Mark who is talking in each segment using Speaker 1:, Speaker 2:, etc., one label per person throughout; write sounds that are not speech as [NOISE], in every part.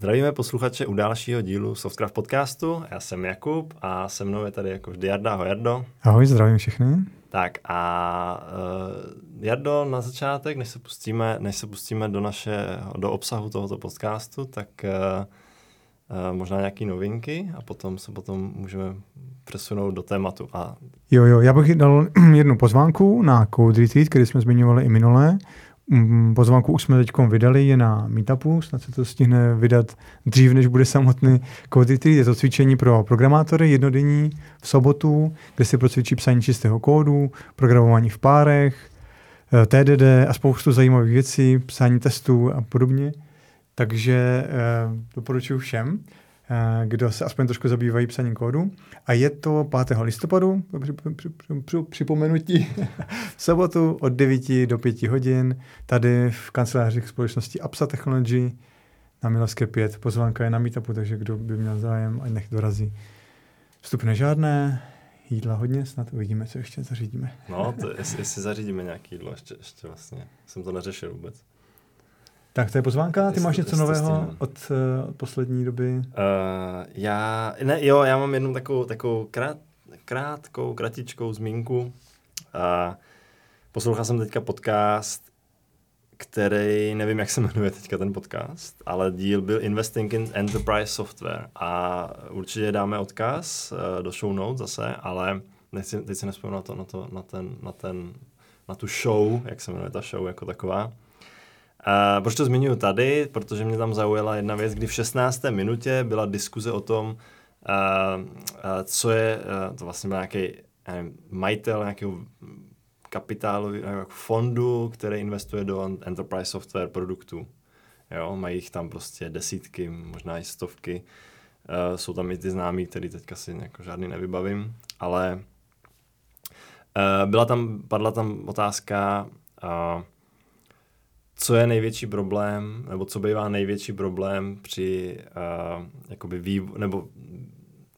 Speaker 1: Zdravíme posluchače u dalšího dílu Softcraft podcastu. Já jsem Jakub a se mnou je tady jako vždy Jarda. Ahoj Jardo.
Speaker 2: Ahoj, zdravím všechny.
Speaker 1: Tak a uh, Jardo, na začátek, než se pustíme, než se pustíme do, naše, do obsahu tohoto podcastu, tak uh, uh, možná nějaké novinky a potom se potom můžeme přesunout do tématu. A...
Speaker 2: Jo, jo, já bych dal [CLEARS THROAT] jednu pozvánku na Code Retreat, který jsme zmiňovali i minule. Mm, pozvánku už jsme teď vydali, je na Meetupu, snad se to stihne vydat dřív, než bude samotný Code Retreat. Je to cvičení pro programátory jednodenní v sobotu, kde se procvičí psaní čistého kódu, programování v párech, eh, TDD a spoustu zajímavých věcí, psání testů a podobně. Takže eh, doporučuji všem. Eh, kdo se aspoň trošku zabývají psaním kódu. A je to 5. listopadu, připomenutí, [LAUGHS] v sobotu od 9 do 5 hodin, tady v kanceláři společnosti Apsa Technology na Milovské 5. Pozvánka je na meetupu, takže kdo by měl zájem, ať nech dorazí. Vstup nežádné, jídla hodně, snad uvidíme, co ještě zařídíme.
Speaker 1: No, to, jestli, jestli zařídíme nějaké jídlo, ještě, ještě vlastně jsem to neřešil vůbec.
Speaker 2: Tak to je pozvánka. Ty máš něco nového od, od poslední doby? Uh,
Speaker 1: já, ne, jo, já mám jednu takovou, takovou krát, krátkou, kratičkou zmínku. Uh, poslouchal jsem teďka podcast, který, nevím, jak se jmenuje teďka ten podcast, ale díl byl Investing in Enterprise Software a určitě dáme odkaz uh, do show notes zase, ale nechci, teď si nespomínám na to, na, to, na, ten, na, ten, na tu show, jak se jmenuje ta show jako taková. Uh, proč to zmiňuji tady? Protože mě tam zaujala jedna věc, kdy v 16. minutě byla diskuze o tom, uh, uh, co je, uh, to vlastně byl nějaký nevím, majitel nějakého kapitálu, jako fondu, který investuje do enterprise software produktů. Jo, mají jich tam prostě desítky, možná i stovky. Uh, jsou tam i ty známí, který teďka si jako žádný nevybavím, ale uh, byla tam, padla tam otázka, uh, co je největší problém, nebo co bývá největší problém při uh, jakoby vývo- nebo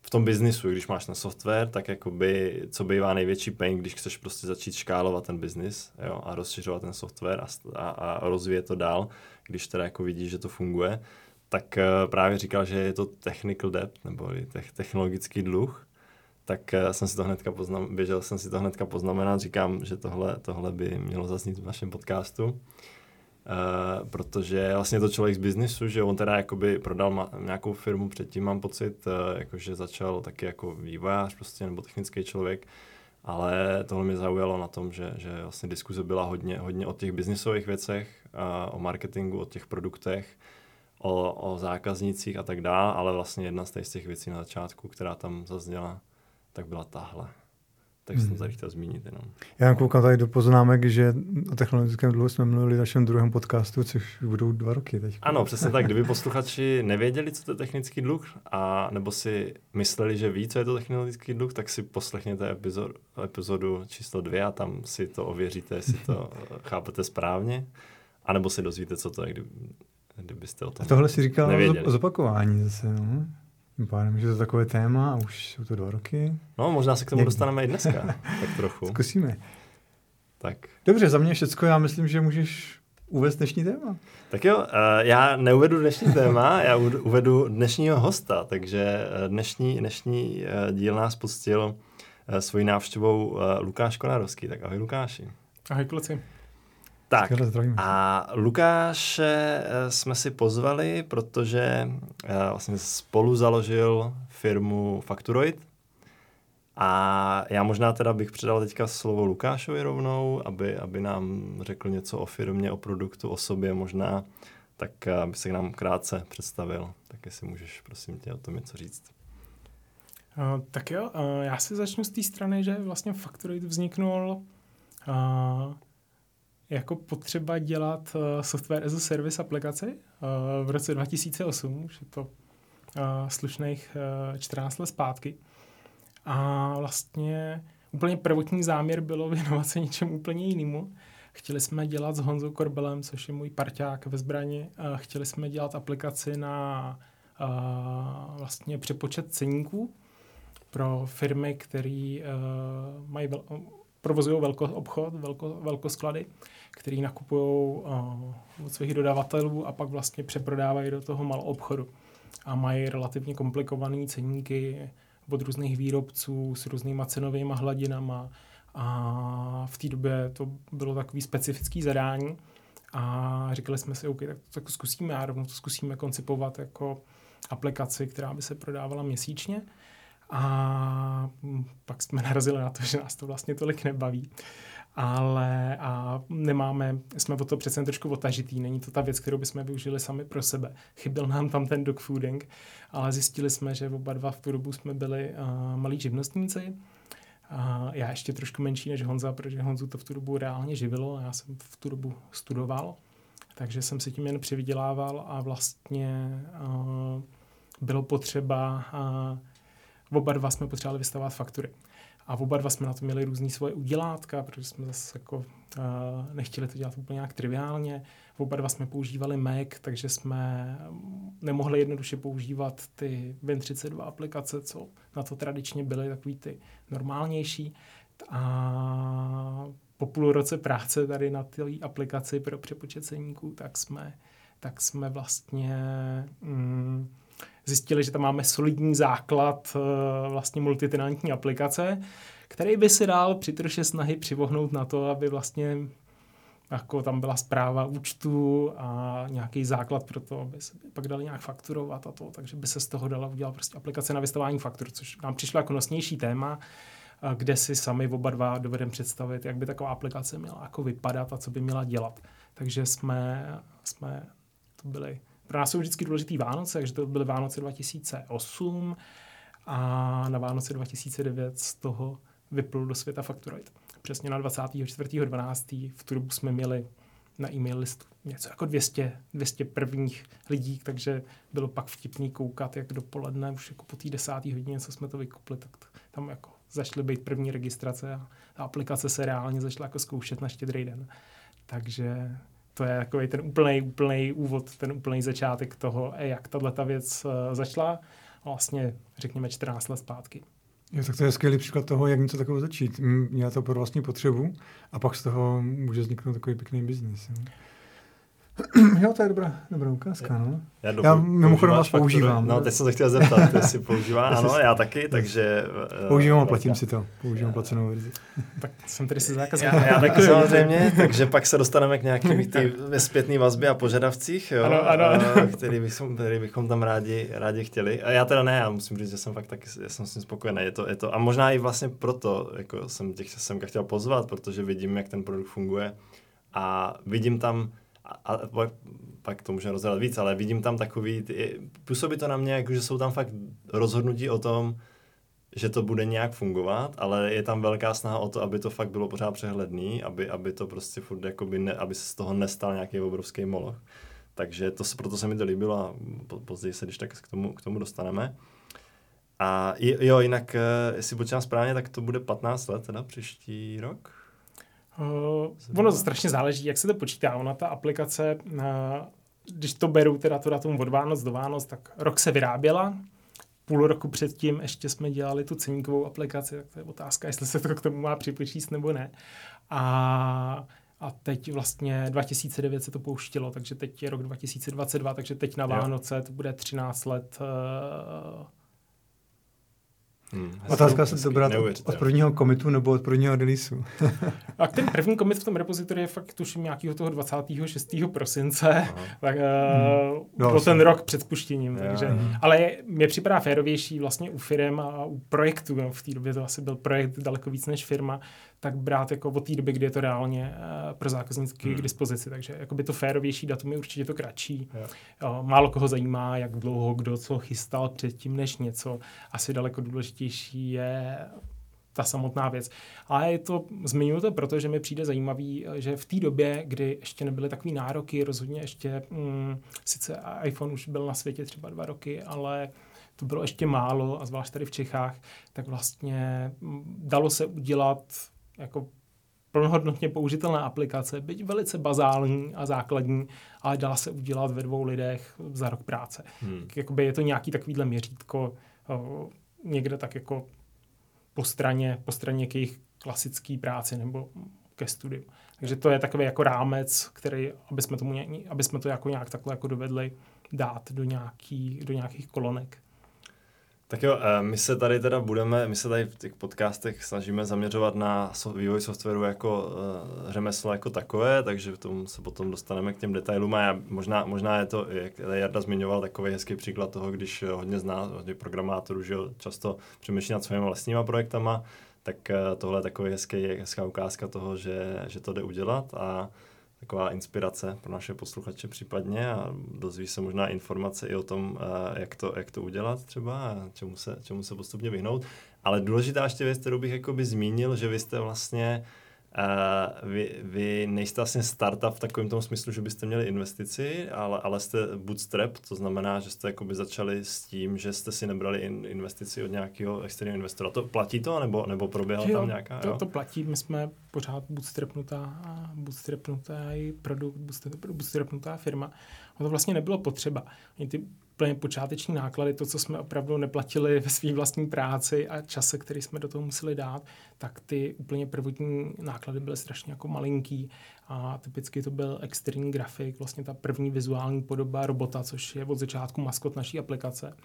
Speaker 1: v tom biznisu, když máš na software, tak jakoby, co bývá největší pain, když chceš prostě začít škálovat ten biznis jo, a rozšiřovat ten software a, a, a rozvíjet to dál, když teda jako vidíš, že to funguje, tak uh, právě říkal, že je to technical debt, nebo te- technologický dluh, tak uh, jsem si to hnedka poznam, běžel jsem si to hnedka poznamenat, říkám, že tohle, tohle by mělo zaznít v našem podcastu. Uh, protože vlastně to člověk z biznisu, že on teda jakoby prodal ma- nějakou firmu předtím, mám pocit, uh, jakože začal taky jako vývojář prostě, nebo technický člověk, ale tohle mě zaujalo na tom, že, že vlastně diskuze byla hodně, hodně o těch biznisových věcech, uh, o marketingu, o těch produktech, o, o zákaznících a tak dále, ale vlastně jedna z těch věcí na začátku, která tam zazněla, tak byla tahle. Tak jsem to tady chtěl zmínit jenom.
Speaker 2: Já koukám tady do poznámek, že o technologickém dluhu jsme mluvili v našem druhém podcastu, což budou dva roky teď.
Speaker 1: Ano, přesně tak. Kdyby posluchači nevěděli, co to je technický dluh, a nebo si mysleli, že ví, co je to technologický dluh, tak si poslechněte epizod, epizodu číslo dvě a tam si to ověříte, jestli to [LAUGHS] chápete správně. A nebo si dozvíte, co to je, kdyby, kdybyste o tom
Speaker 2: Tohle si říkal o zopakování zase. No. Tím pádem, že to je takové téma a už jsou to dva roky.
Speaker 1: No, možná se k tomu Někdy. dostaneme i dneska, [LAUGHS] tak trochu.
Speaker 2: Zkusíme.
Speaker 1: Tak.
Speaker 2: Dobře, za mě všecko, já myslím, že můžeš uvést dnešní téma.
Speaker 1: Tak jo, eh, já neuvedu dnešní [LAUGHS] téma, já uvedu dnešního hosta, takže eh, dnešní, dnešní eh, díl nás pustil svojí návštěvou Lukáš Konárovský. Tak ahoj Lukáši.
Speaker 3: Ahoj kluci.
Speaker 1: Tak a Lukáše eh, jsme si pozvali, protože eh, vlastně spolu založil firmu Facturoid a já možná teda bych předal teďka slovo Lukášovi rovnou, aby, aby nám řekl něco o firmě, o produktu, o sobě možná, tak eh, aby se k nám krátce představil. Tak jestli můžeš, prosím tě, o tom něco říct.
Speaker 3: Uh, tak jo, uh, já si začnu z té strany, že vlastně Factorid vzniknul uh, jako potřeba dělat uh, software as a service aplikaci uh, v roce 2008, už je to uh, slušných uh, 14 let zpátky. A vlastně úplně prvotní záměr bylo [LAUGHS] věnovat se něčemu úplně jinému. Chtěli jsme dělat s Honzou Korbelem, což je můj parťák ve zbrani, chtěli jsme dělat aplikaci na vlastně přepočet ceníků pro firmy, které mají provozují velko obchod, velko, velkosklady, který nakupují uh, od svých dodavatelů a pak vlastně přeprodávají do toho malou obchodu. A mají relativně komplikované ceníky od různých výrobců s různýma cenovými hladinama. A v té době to bylo takový specifický zadání. A říkali jsme si, OK, tak to tak zkusíme a rovnou to zkusíme koncipovat jako aplikaci, která by se prodávala měsíčně. A pak jsme [LAUGHS] narazili na to, že nás to vlastně tolik nebaví. Ale a nemáme, jsme o to přece trošku otažitý, není to ta věc, kterou bychom využili sami pro sebe. Chyběl nám tam ten dogfooding, ale zjistili jsme, že oba dva v tu dobu jsme byli uh, malí živnostníci, a já ještě trošku menší než Honza, protože Honzu to v tu dobu reálně živilo. Já jsem v tu dobu studoval, takže jsem si tím jen přivydělával a vlastně uh, bylo potřeba, uh, oba dva jsme potřebovali vystavovat faktury. A oba dva jsme na to měli různý svoje udělátka, protože jsme zase jako uh, nechtěli to dělat úplně nějak triviálně. Oba dva jsme používali Mac, takže jsme nemohli jednoduše používat ty Win32 aplikace, co na to tradičně byly takový ty normálnější. A po půl roce práce tady na té aplikaci pro přepočet ceníků, tak jsme, tak jsme vlastně mm, zjistili, že tam máme solidní základ eh, vlastně multitenantní aplikace, který by si dal při troše snahy přivohnout na to, aby vlastně jako tam byla zpráva účtu a nějaký základ pro to, aby se pak dali nějak fakturovat a to, takže by se z toho dala udělat prostě aplikace na vystavání faktur, což nám přišlo jako nosnější téma, kde si sami oba dva dovedeme představit, jak by taková aplikace měla jako vypadat a co by měla dělat. Takže jsme, jsme to byli, pro nás jsou vždycky důležitý Vánoce, takže to byly Vánoce 2008 a na Vánoce 2009 z toho vyplul do světa Factorite přesně na 24.12. v tu dobu jsme měli na e-mail listu něco jako 200, 200 prvních lidí, takže bylo pak vtipný koukat, jak dopoledne, už jako po té desáté hodině, co jsme to vykupli, tak tam jako zašly být první registrace a ta aplikace se reálně začala jako zkoušet na štědrý den. Takže to je takový ten úplný, úplný úvod, ten úplný začátek toho, jak tahle ta věc uh, začala. Vlastně, řekněme, 14 let zpátky.
Speaker 2: Jo, tak to je skvělý příklad toho, jak něco takového začít. Měla to pro vlastní potřebu a pak z toho může vzniknout takový pěkný biznis. [CLEARS THROAT] Jo, to je dobrá, dobrá ukázka, no.
Speaker 1: Já,
Speaker 2: já mimochodem vás používám.
Speaker 1: No, teď jsem se chtěl zeptat, jestli používá. [LAUGHS] ano, já taky, takže...
Speaker 2: Eh, používám a platím si to. Používám placenou verzi. [LAUGHS]
Speaker 3: tak jsem tady si zákaz.
Speaker 1: Já, já taky [LAUGHS] samozřejmě, takže pak se dostaneme k nějakým ty zpětný vazby a požadavcích, jo,
Speaker 3: ano, ano, ano.
Speaker 1: Který, bychom, který bychom tam rádi, rádi chtěli. A já teda ne, já musím říct, že jsem fakt taky, já jsem s tím spokojený. Je to, je to, a možná i vlastně proto jako jsem tě jsem chtěl pozvat, protože vidím, jak ten produkt funguje a vidím tam, a, a pak to můžeme rozdělat víc, ale vidím tam takový, ty, působí to na mě, jako, že jsou tam fakt rozhodnutí o tom, že to bude nějak fungovat, ale je tam velká snaha o to, aby to fakt bylo pořád přehledný, aby, aby to prostě furt jakoby ne, aby se z toho nestal nějaký obrovský moloch. Takže to, proto se mi to líbilo a později se když tak k tomu, k tomu dostaneme. A jo, jinak, eh, jestli počítám správně, tak to bude 15 let teda příští rok?
Speaker 3: Uh, ono strašně záleží, jak se to počítá. Ona ta aplikace, uh, když to beru teda to datum od Vánoc do Vánoc, tak rok se vyráběla, půl roku předtím ještě jsme dělali tu ceníkovou aplikaci, tak to je otázka, jestli se to k tomu má připočíst nebo ne. A, a teď vlastně 2009 se to pouštilo, takže teď je rok 2022, takže teď na Vánoce to bude 13 let uh,
Speaker 2: Hmm, Otázka se to brát od prvního komitu nebo od prvního releaseu. [LAUGHS]
Speaker 3: a ten první komit v tom repozitori je fakt tuším nějakého toho 26. prosince, tak, uh, hmm. pro ten rok před spuštěním. Yeah. Takže, ale mě připadá férovější vlastně u firm a u projektů, no, v té době to asi byl projekt daleko víc než firma, tak brát jako od té doby, kdy je to reálně uh, pro zákazníky hmm. k dispozici. Takže jako by to férovější datum je určitě to kratší. Yeah. Málo koho zajímá, jak dlouho kdo co chystal předtím, než něco. Asi daleko důležitější je ta samotná věc. Ale je to, zmiňuji to proto, že mi přijde zajímavý, že v té době, kdy ještě nebyly takové nároky, rozhodně ještě, mm, sice iPhone už byl na světě třeba dva roky, ale to bylo ještě málo, a zvlášť tady v Čechách, tak vlastně mm, dalo se udělat jako plnohodnotně použitelná aplikace, byť velice bazální a základní, ale dala se udělat ve dvou lidech za rok práce. Hmm. Jakoby je to nějaký takovýhle měřítko, někde tak jako po straně, po straně jakých klasické práci nebo ke studiu. Takže to je takový jako rámec, který, aby jsme, tomu, aby jsme to jako nějak takhle jako dovedli dát do, nějaký, do nějakých kolonek.
Speaker 1: Tak jo, eh, my se tady teda budeme, my se tady v těch podcastech snažíme zaměřovat na vývoj softwaru jako uh, řemeslo jako takové, takže v tom se potom dostaneme k těm detailům a já, možná, možná je to, jak Jarda zmiňoval, takový hezký příklad toho, když hodně zná, hodně programátorů, že často přemýšlí nad svými vlastníma projektama, tak tohle je takový hezký, hezká ukázka toho, že, že to jde udělat a taková inspirace pro naše posluchače případně a dozví se možná informace i o tom, eh, jak to, jak to udělat třeba a čemu se, čemu se postupně vyhnout. Ale důležitá ještě věc, kterou bych jakoby zmínil, že vy jste vlastně Uh, vy, vy nejste vlastně startup v takovém tom smyslu, že byste měli investici, ale, ale jste bootstrap, to znamená, že jste jakoby začali s tím, že jste si nebrali in, investici od nějakého externího investora. To platí to, nebo, nebo proběhla tam nějaká?
Speaker 3: To, to platí, my jsme pořád bootstrapnutá, bootstrapnutá produkt, bootstrapnutá firma. A to vlastně nebylo potřeba. Oni ty úplně počáteční náklady, to, co jsme opravdu neplatili ve své vlastní práci a čase, který jsme do toho museli dát, tak ty úplně prvotní náklady byly strašně jako malinký a typicky to byl externí grafik, vlastně ta první vizuální podoba robota, což je od začátku maskot naší aplikace.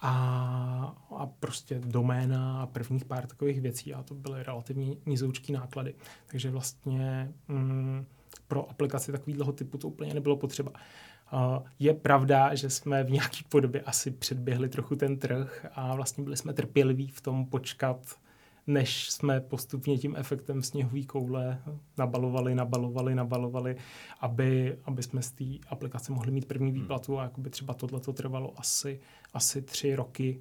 Speaker 3: A, a prostě doména a prvních pár takových věcí a to byly relativně nizoučký náklady. Takže vlastně mm, pro aplikaci takového typu to úplně nebylo potřeba. Je pravda, že jsme v nějaké podobě asi předběhli trochu ten trh a vlastně byli jsme trpěliví v tom počkat, než jsme postupně tím efektem sněhové koule nabalovali, nabalovali, nabalovali, aby, aby jsme z té aplikace mohli mít první hmm. výplatu a jakoby třeba tohle to trvalo asi, asi tři roky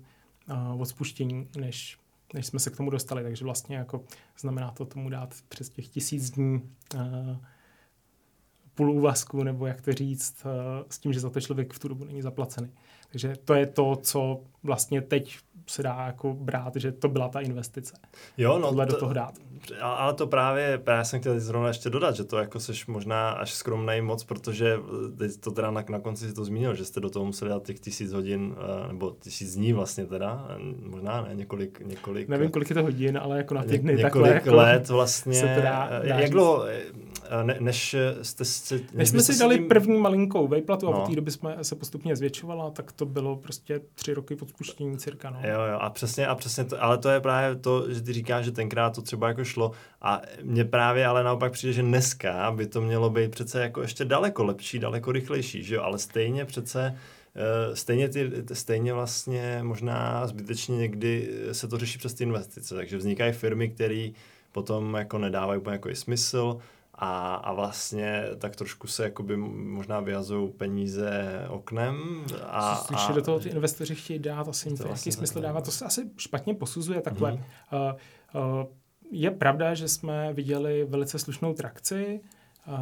Speaker 3: uh, od spuštění, než, než jsme se k tomu dostali. Takže vlastně jako znamená to tomu dát přes těch tisíc dní uh, půl úvazku, nebo jak to říct, eh, s tím, že za to člověk v tu dobu není zaplacený. Takže to je to, co vlastně teď se dá jako brát, že to byla ta investice.
Speaker 1: Jo, no.
Speaker 3: Tohle to, do toho dát.
Speaker 1: Ale to právě, právě jsem chtěl zrovna ještě dodat, že to jako seš možná až skromnej moc, protože teď to teda na, na konci si to zmínil, že jste do toho museli dát těch tisíc hodin, eh, nebo tisíc dní vlastně teda, možná ne, několik, několik
Speaker 3: Nevím, kolik je to hodin, ale jako na ty dny
Speaker 1: několik
Speaker 3: takhle,
Speaker 1: jako let vlastně.
Speaker 3: Se to dá,
Speaker 1: dá jak dlouho, ne, než jste si... Než,
Speaker 3: než jsme si dali tím... první malinkou vejplatu no. a od té doby jsme se postupně zvětšovala, tak to bylo prostě tři roky od spuštění cirka. No.
Speaker 1: Jo, jo, a přesně, a přesně to, ale to je právě to, že ty říkáš, že tenkrát to třeba jako šlo a mně právě ale naopak přijde, že dneska by to mělo být přece jako ještě daleko lepší, daleko rychlejší, že jo, ale stejně přece Uh, stejně, ty, stejně vlastně možná zbytečně někdy se to řeší přes ty investice, takže vznikají firmy, které potom jako nedávají úplně jako smysl, a, a vlastně tak trošku se jakoby možná vyhazují peníze oknem. A,
Speaker 3: Slyší, a, do toho ty investoři chtějí dát, asi jim to vlastně smysl dává. To se asi špatně posuzuje takhle. Mm-hmm. Uh, uh, je pravda, že jsme viděli velice slušnou trakci, Uh,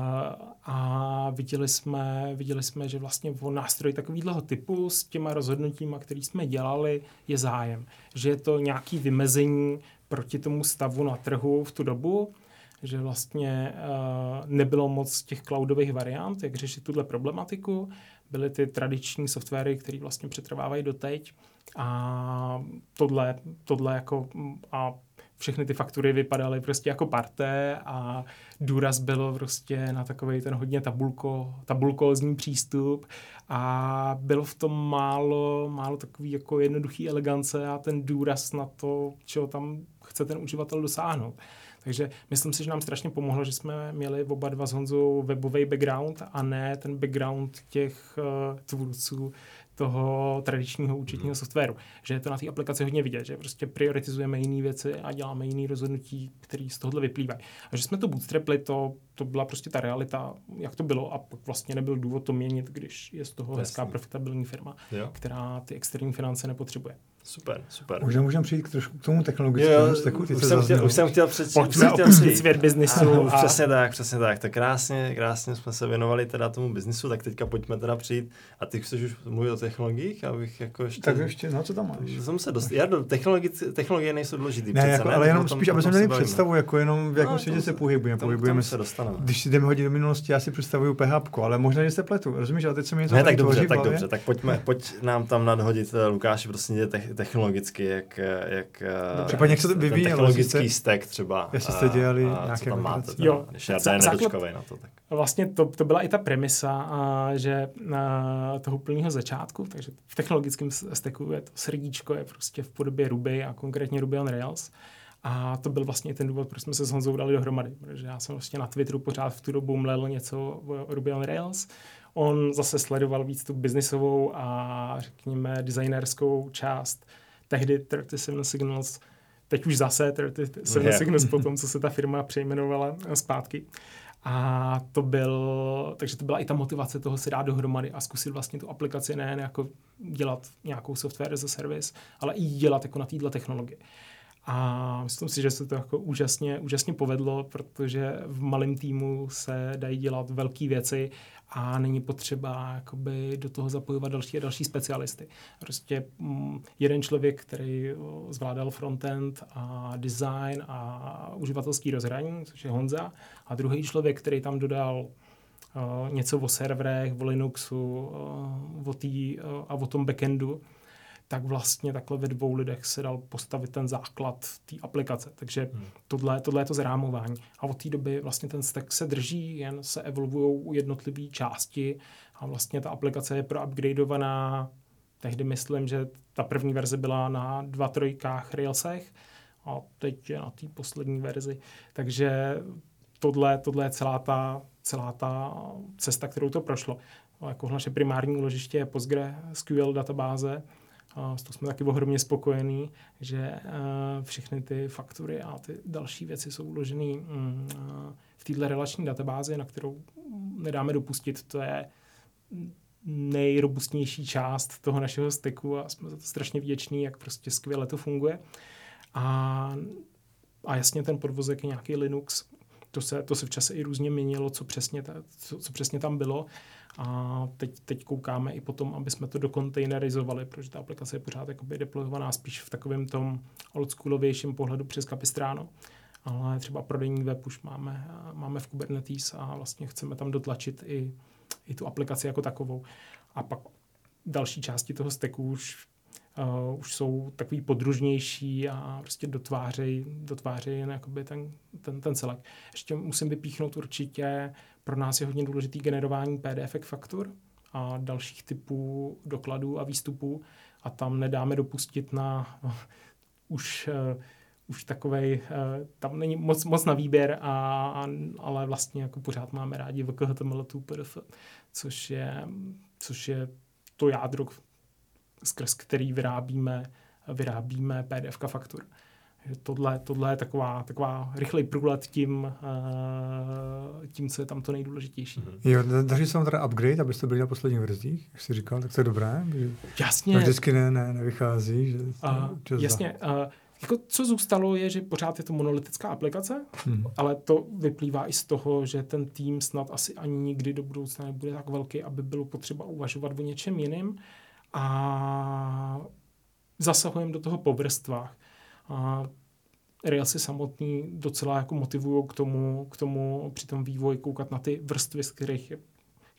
Speaker 3: a viděli jsme, viděli jsme, že vlastně o nástroj takového typu s těma rozhodnutíma, který jsme dělali, je zájem. Že je to nějaký vymezení proti tomu stavu na trhu v tu dobu že vlastně uh, nebylo moc těch cloudových variant, jak řešit tuhle problematiku. Byly ty tradiční softwary, které vlastně přetrvávají doteď a tohle, tohle jako a všechny ty faktury vypadaly prostě jako parté a důraz bylo prostě na takový ten hodně tabulko, tabulkózní přístup a bylo v tom málo, málo takový jako jednoduchý elegance a ten důraz na to, čeho tam chce ten uživatel dosáhnout. Takže myslím si, že nám strašně pomohlo, že jsme měli oba dva s Honzou webový background a ne ten background těch uh, tvůrců toho tradičního účetního mm. softwaru. Že je to na té aplikaci hodně vidět, že prostě prioritizujeme jiné věci a děláme jiné rozhodnutí, které z tohohle vyplývají. A že jsme to bootstrapli, to, to byla prostě ta realita, jak to bylo a pak vlastně nebyl důvod to měnit, když je z toho Jasný. hezká profitabilní firma, jo. která ty externí finance nepotřebuje.
Speaker 1: Super, super.
Speaker 2: Možná můžeme přijít k, trošku k tomu technologickému steku.
Speaker 1: Už, jsem chtěl, už jsem chtěl před
Speaker 3: Pojďme opustit svět biznisu.
Speaker 1: A... Přesně tak, přesně tak. Tak krásně, krásně jsme se věnovali teda tomu biznisu, tak teďka pojďme teda přijít. A ty chceš už mluvit o technologiích, abych jako ještě...
Speaker 2: Tak ještě, no co tam máš?
Speaker 1: Jsem se dost... Já do technologie, technologie nejsou důležitý.
Speaker 2: Ne, přece, jako, ne, ale jenom spíš, aby jsme měli představu, jako jenom v jakém no, světě se pohybujeme. pohybujeme
Speaker 1: se dostaneme.
Speaker 2: Když si jdeme hodit do minulosti, já si představuju PHP, ale možná, že se pletu. Rozumíš, ale teď se mi
Speaker 1: to Ne, tak dobře, tak dobře, tak pojďme, pojď nám tam nadhodit, eh, Lukáši, prostě technologicky, jak, jak
Speaker 2: Případně jak se to vyvíjí,
Speaker 1: technologický jste, stack třeba.
Speaker 2: Jestli jste dělali
Speaker 1: a,
Speaker 2: nějaké
Speaker 1: co tam máte,
Speaker 3: jo,
Speaker 1: když nedočkavej na to. Tak.
Speaker 3: Vlastně to, to byla i ta premisa, a, že a, toho plného začátku, takže v technologickém stacku je to srdíčko je prostě v podobě Ruby a konkrétně Ruby on Rails. A to byl vlastně ten důvod, proč jsme se s Honzou dali dohromady. Protože já jsem vlastně na Twitteru pořád v tu dobu mlel něco o Ruby on Rails. On zase sledoval víc tu biznisovou a řekněme designerskou část. Tehdy 37 Signals, teď už zase 37 yeah. Signals po [LAUGHS] tom, co se ta firma přejmenovala zpátky. A to byl, takže to byla i ta motivace toho si dát dohromady a zkusit vlastně tu aplikaci nejen jako dělat nějakou software as a service, ale i dělat jako na této technologii. A myslím si, že se to jako úžasně, úžasně povedlo, protože v malém týmu se dají dělat velké věci a není potřeba jakoby, do toho zapojovat další a další specialisty. Prostě mm, jeden člověk, který zvládal frontend a design a uživatelský rozhraní, což je Honza, a druhý člověk, který tam dodal uh, něco o serverech, o Linuxu uh, o tý, uh, a o tom backendu, tak vlastně takhle ve dvou lidech se dal postavit ten základ té aplikace. Takže hmm. tohle, tohle je to zrámování. A od té doby vlastně ten stack se drží, jen se evolvují jednotlivé části a vlastně ta aplikace je proupgradeovaná. Tehdy myslím, že ta první verze byla na dva trojkách Railsech a teď je na té poslední verzi. Takže tohle, tohle je celá ta, celá ta cesta, kterou to prošlo. Jako naše primární úložiště je PostgreSQL databáze, a s to jsme taky ohromně spokojení, že uh, všechny ty faktury a ty další věci jsou uložené um, v této relační databázi, na kterou nedáme dopustit. To je nejrobustnější část toho našeho styku a jsme za to strašně vděční, jak prostě skvěle to funguje. A, a jasně ten podvozek je nějaký Linux, to se, to se v čase i různě měnilo, co přesně, ta, co, co přesně tam bylo. A teď, teď koukáme i potom, aby jsme to dokontejnerizovali, protože ta aplikace je pořád jakoby deployovaná spíš v takovém tom oldschoolovějším pohledu přes Capistrano. Ale třeba prodejní web už máme, máme v Kubernetes a vlastně chceme tam dotlačit i, i tu aplikaci jako takovou. A pak další části toho stacku už uh, už jsou takový podružnější a prostě dotvářejí dotvářej jen jakoby ten, ten, ten celek. Ještě musím vypíchnout určitě, pro nás je hodně důležitý generování PDF faktur a dalších typů dokladů a výstupů a tam nedáme dopustit na uh, [LAUGHS] už uh, už takovej, uh, tam není moc, moc na výběr, a, a, ale vlastně jako pořád máme rádi VKHTML PDF, což je, což je to jádro skrz který vyrábíme, vyrábíme PDF faktur. Tohle, tohle je taková, taková rychlej průlet tím, uh, tím, co je tam to nejdůležitější.
Speaker 2: Mhm. Jo, daří se vám teda upgrade, abyste byli na posledních verzích, jak jsi říkal, tak to je dobré.
Speaker 3: Jasně. To
Speaker 2: vždycky ne, ne, nevychází. Že
Speaker 3: uh, jasně. Uh, jako, co zůstalo je, že pořád je to monolitická aplikace, hmm. ale to vyplývá i z toho, že ten tým snad asi ani nikdy do budoucna nebude tak velký, aby bylo potřeba uvažovat o něčem jiným a zasahujeme do toho po vrstvách. A Railsy samotný docela jako motivují k tomu, k tomu při tom vývoji koukat na ty vrstvy, z kterých je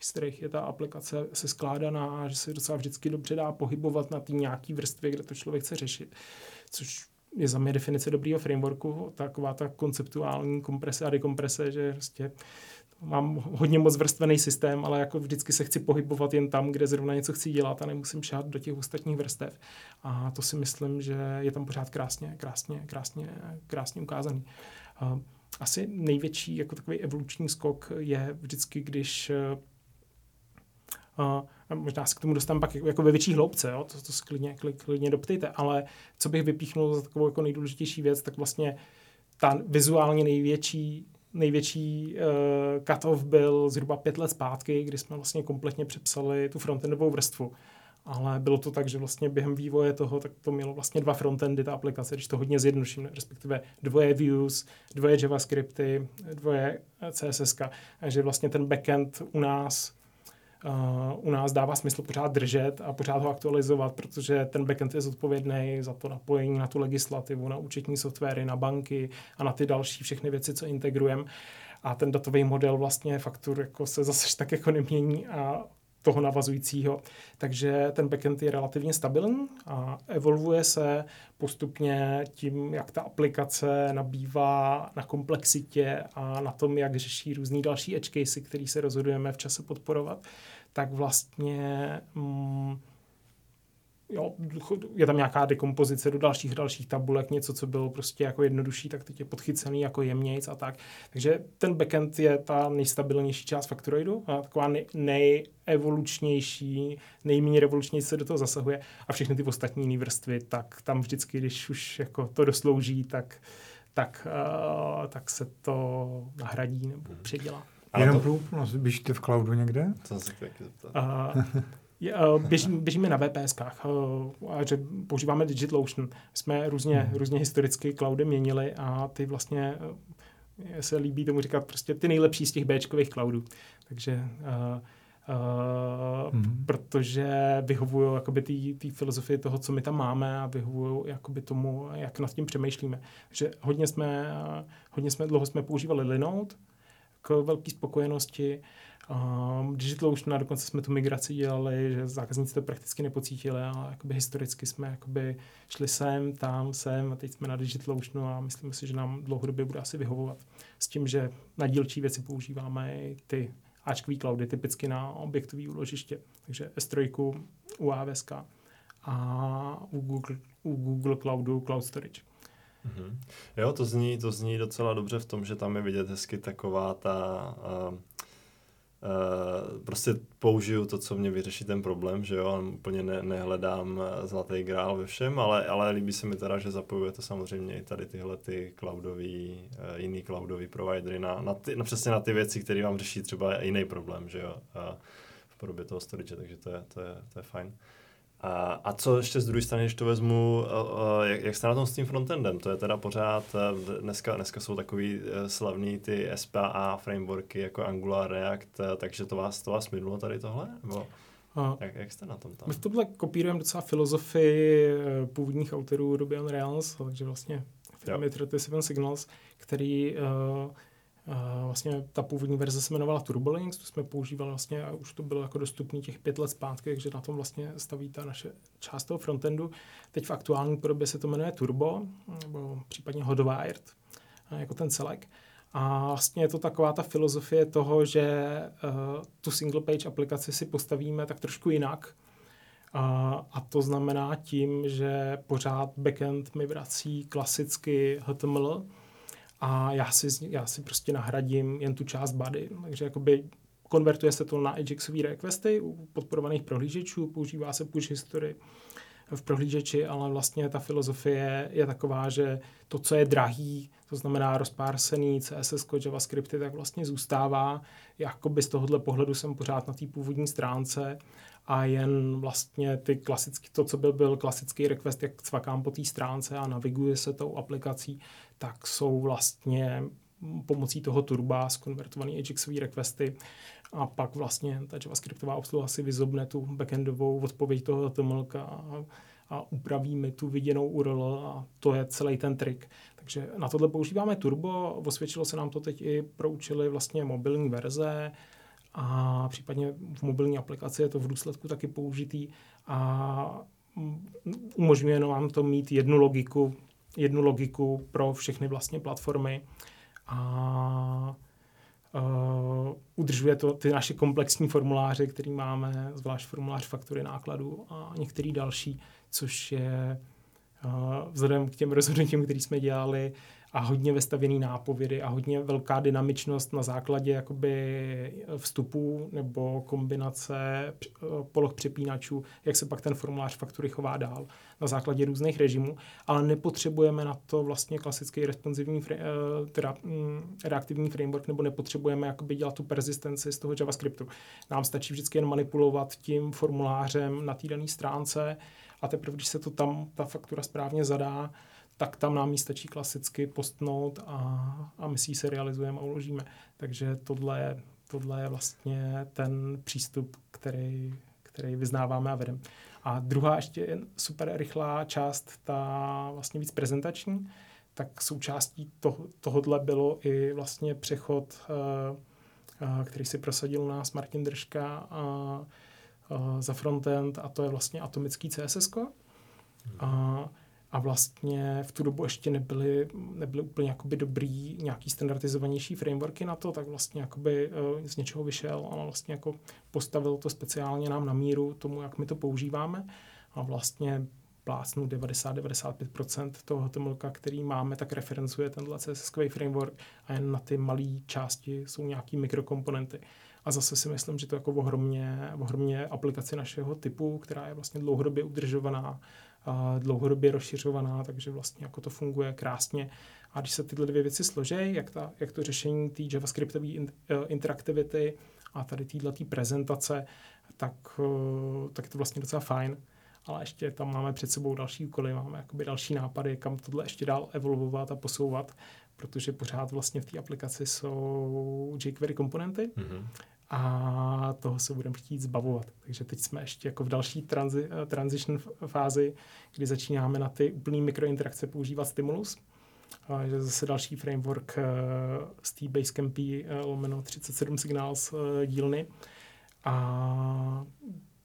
Speaker 3: z kterých je ta aplikace se skládaná a že se docela vždycky dobře dá pohybovat na té nějaký vrstvě, kde to člověk chce řešit. Což je za mě definice dobrého frameworku, taková ta konceptuální komprese a dekomprese, že prostě mám hodně moc vrstvený systém, ale jako vždycky se chci pohybovat jen tam, kde zrovna něco chci dělat a nemusím šát do těch ostatních vrstev. A to si myslím, že je tam pořád krásně, krásně, krásně, krásně ukázaný. Asi největší jako takový evoluční skok je vždycky, když Uh, možná se k tomu dostanu pak jako, jako ve větší hloubce, jo? to, to se klidně, klidně doptejte, ale co bych vypíchnul za takovou jako nejdůležitější věc, tak vlastně ta vizuálně největší největší uh, cut-off byl zhruba pět let zpátky, kdy jsme vlastně kompletně přepsali tu frontendovou vrstvu. Ale bylo to tak, že vlastně během vývoje toho, tak to mělo vlastně dva frontendy, ta aplikace, když to hodně zjednoduším, respektive dvoje views, dvoje JavaScripty, dvoje CSS, takže vlastně ten backend u nás u nás dává smysl pořád držet a pořád ho aktualizovat, protože ten backend je zodpovědný za to napojení na tu legislativu, na účetní softwary, na banky a na ty další všechny věci, co integrujeme. A ten datový model vlastně faktur jako se zase tak jako nemění a toho navazujícího. Takže ten backend je relativně stabilní a evolvuje se postupně tím, jak ta aplikace nabývá na komplexitě a na tom, jak řeší různý další edge casey, který se rozhodujeme v čase podporovat, tak vlastně mm, jo, je tam nějaká dekompozice do dalších dalších tabulek, něco, co bylo prostě jako jednodušší, tak teď je podchycený jako jemnějc a tak. Takže ten backend je ta nejstabilnější část Factoroidu a taková nej, nejevolučnější, nejméně revolučnější se do toho zasahuje a všechny ty ostatní jiné vrstvy, tak tam vždycky, když už jako to doslouží, tak, tak, uh, tak se to nahradí nebo předělá.
Speaker 2: Jenom to... pro úplnost, běžíte v cloudu někde?
Speaker 1: To se taky zeptat.
Speaker 3: Uh, Eh, [LAUGHS] běží, běžíme na VPSkách, eh, a že používáme DigitalOcean. Jsme různě, hmm. různě historicky cloudy měnili a ty vlastně eh, se líbí tomu říkat prostě ty nejlepší z těch Bčkových cloudů. Takže uh, Uh, mm-hmm. protože vyhovují jakoby té filozofii toho, co my tam máme a vyhovují jakoby tomu, jak nad tím přemýšlíme. Takže hodně jsme, hodně jsme, dlouho jsme používali Linode k velké spokojenosti. Um, Digital na dokonce jsme tu migraci dělali, že zákazníci to prakticky nepocítili, ale jakoby historicky jsme jakoby šli sem, tam, sem a teď jsme na Digital Oceanu a myslím si, že nám dlouhodobě bude asi vyhovovat. S tím, že na dílčí věci používáme i ty Ačkový cloudy, typicky na objektový úložiště. Takže S3 u AWS a u Google, u Google Cloudu Cloud Storage.
Speaker 1: Mm-hmm. Jo, to zní, to zní docela dobře v tom, že tam je vidět hezky taková ta uh, Uh, prostě použiju to, co mě vyřeší ten problém, že jo, úplně ne, nehledám eh, zlatý grál ve všem, ale, ale líbí se mi teda, že zapojuje to samozřejmě i tady tyhle ty cloudový, uh, jiný cloudový providery na, na, ty, na přesně na ty věci, které vám řeší třeba jiný problém, že jo, uh, v podobě toho storage, takže to je, to je, to je fajn. A, a co ještě z druhé strany, když to vezmu, jak, jak jste na tom s tím frontendem? To je teda pořád, e, dneska, dneska jsou takový e, slavný ty SPA frameworky jako Angular, React, e, takže to vás, to vás minulo tady tohle? Nebo jak, jak jste na tom tam?
Speaker 3: My v tomhle kopírujeme docela filozofii původních autorů Ruby on Rails, takže vlastně firmy 37 Signals, který uh, vlastně ta původní verze se jmenovala TurboLinks, to jsme používali vlastně a už to bylo jako dostupný těch pět let zpátky, takže na tom vlastně staví ta naše část toho frontendu. Teď v aktuální podobě se to jmenuje Turbo, nebo případně Hotwired, jako ten celek. A vlastně je to taková ta filozofie toho, že uh, tu single page aplikaci si postavíme tak trošku jinak. Uh, a to znamená tím, že pořád backend mi vrací klasicky HTML, a já si, já si prostě nahradím jen tu část body. Takže jakoby konvertuje se to na Ajaxové requesty u podporovaných prohlížečů, používá se push history v prohlížeči, ale vlastně ta filozofie je taková, že to, co je drahý, to znamená rozpársený CSS, JavaScripty, tak vlastně zůstává. Jakoby z tohohle pohledu jsem pořád na té původní stránce a jen vlastně ty klasický, to, co byl, byl klasický request, jak cvakám po té stránce a naviguje se tou aplikací, tak jsou vlastně pomocí toho turba skonvertovaný Ajaxové requesty a pak vlastně ta JavaScriptová obsluha si vyzobne tu backendovou odpověď toho HTML a, a upraví mi tu viděnou URL a to je celý ten trik. Takže na tohle používáme Turbo, osvědčilo se nám to teď i pro účely vlastně mobilní verze, a případně v mobilní aplikaci je to v důsledku taky použitý a umožňuje nám to mít jednu logiku, jednu logiku pro všechny vlastně platformy a uh, udržuje to ty naše komplexní formuláře, které máme, zvlášť formulář faktury nákladů a některý další, což je uh, vzhledem k těm rozhodnutím, které jsme dělali, a hodně vestavěný nápovědy a hodně velká dynamičnost na základě jakoby vstupů nebo kombinace eh, poloh přepínačů, jak se pak ten formulář faktury chová dál na základě různých režimů, ale nepotřebujeme na to vlastně klasický responsivní, eh, teda mm, reaktivní framework, nebo nepotřebujeme jakoby dělat tu persistenci z toho JavaScriptu. Nám stačí vždycky jen manipulovat tím formulářem na té dané stránce a teprve, když se to tam, ta faktura správně zadá, tak tam nám ji stačí klasicky postnout a, a my si ji se realizujeme a uložíme. Takže tohle je, tohle je vlastně ten přístup, který, který vyznáváme a vedeme. A druhá ještě super rychlá část, ta vlastně víc prezentační, tak součástí toho, tohohle bylo i vlastně přechod, uh, uh, který si prosadil nás Martin Držka a za frontend a to je vlastně atomický CSS. A, a vlastně v tu dobu ještě nebyly, nebyly úplně jakoby dobrý nějaký standardizovanější frameworky na to, tak vlastně jakoby uh, z něčeho vyšel a vlastně jako postavil to speciálně nám na míru tomu, jak my to používáme a vlastně plácnu 90-95% toho HTML, který máme, tak referencuje tenhle CSS framework a jen na ty malé části jsou nějaký mikrokomponenty. A zase si myslím, že to jako ohromně, ohromně aplikace našeho typu, která je vlastně dlouhodobě udržovaná, dlouhodobě rozšiřovaná, takže vlastně jako to funguje krásně. A když se tyhle dvě věci složí, jak, ta, jak to řešení té javascriptové uh, interaktivity a tady téhle prezentace, tak, uh, tak je to vlastně docela fajn. Ale ještě tam máme před sebou další úkoly, máme jakoby další nápady, kam tohle ještě dál evolvovat a posouvat, protože pořád vlastně v té aplikaci jsou jQuery komponenty. Mm-hmm a toho se budeme chtít zbavovat. Takže teď jsme ještě jako v další transi, eh, transition fázi, kdy začínáme na ty úplný mikrointerakce používat stimulus. A je zase další framework z té Basecampy uh, lomeno 37 Signals uh, dílny. A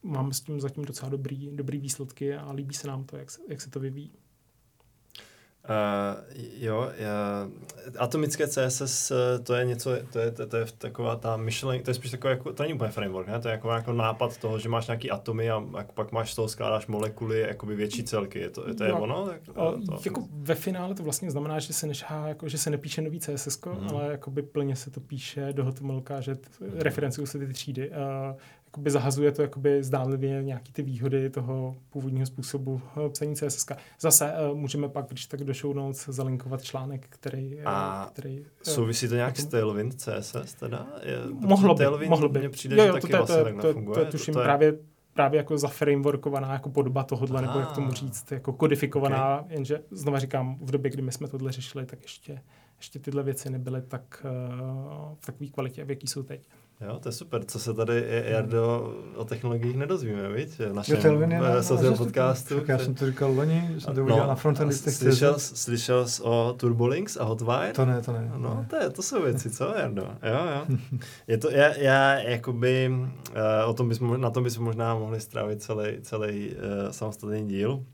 Speaker 3: máme s tím zatím docela dobrý, dobrý výsledky a líbí se nám to, jak se, jak se to vyvíjí.
Speaker 1: Uh, jo, já, atomické CSS, eh, to je něco, to je, to, to je taková ta myšlenka, to je spíš takový, jako, to není úplně framework, ne? to je jako, jako nápad toho, že máš nějaký atomy a jako pak máš z toho skládáš molekuly, jakoby větší celky, je to, je to je no, ono? Tak,
Speaker 3: to, to, jako ve finále to vlastně znamená, že se nešá, jako, že se nepíše nový CSS, mm. ale jakoby plně se to píše do HTML, že t, mm. referencují se ty třídy. Uh, jakoby zahazuje to jakoby zdánlivě nějaký ty výhody toho původního způsobu eh, psaní CSS. Zase uh, můžeme pak, když tak do show notes, zalinkovat článek, který...
Speaker 1: Eh, A který, souvisí to nějak s Tailwind CSS teda?
Speaker 3: Je, mohlo by, Tailwind mohlo by. Mně přijde, jo, jo, že taky to, vlastně to, to, to, to, to, tuším to je... právě právě jako za frameworkovaná jako podoba tohohle, nebo jak tomu říct, jako kodifikovaná, okay. jenže znova říkám, v době, kdy my jsme tohle řešili, tak ještě, ještě tyhle věci nebyly tak uh, v takové kvalitě, v jaký jsou teď.
Speaker 1: Jo, to je super, co se tady, Jardo, o technologiích nedozvíme, viď? V našem
Speaker 2: jo, podcastu. Tak já jsem to říkal loni, že jsem to udělal no, na frontendistech.
Speaker 1: Slyšel, slyšel jsi o Turbolinks a Hotwire?
Speaker 2: To ne, to ne.
Speaker 1: No, to, je, to jsou věci, co, Jardo? Jo, jo. [LAUGHS] Je to, já, já jakoby, uh, o tom bychom, na tom bychom možná mohli strávit celý, celý uh, samostatný díl,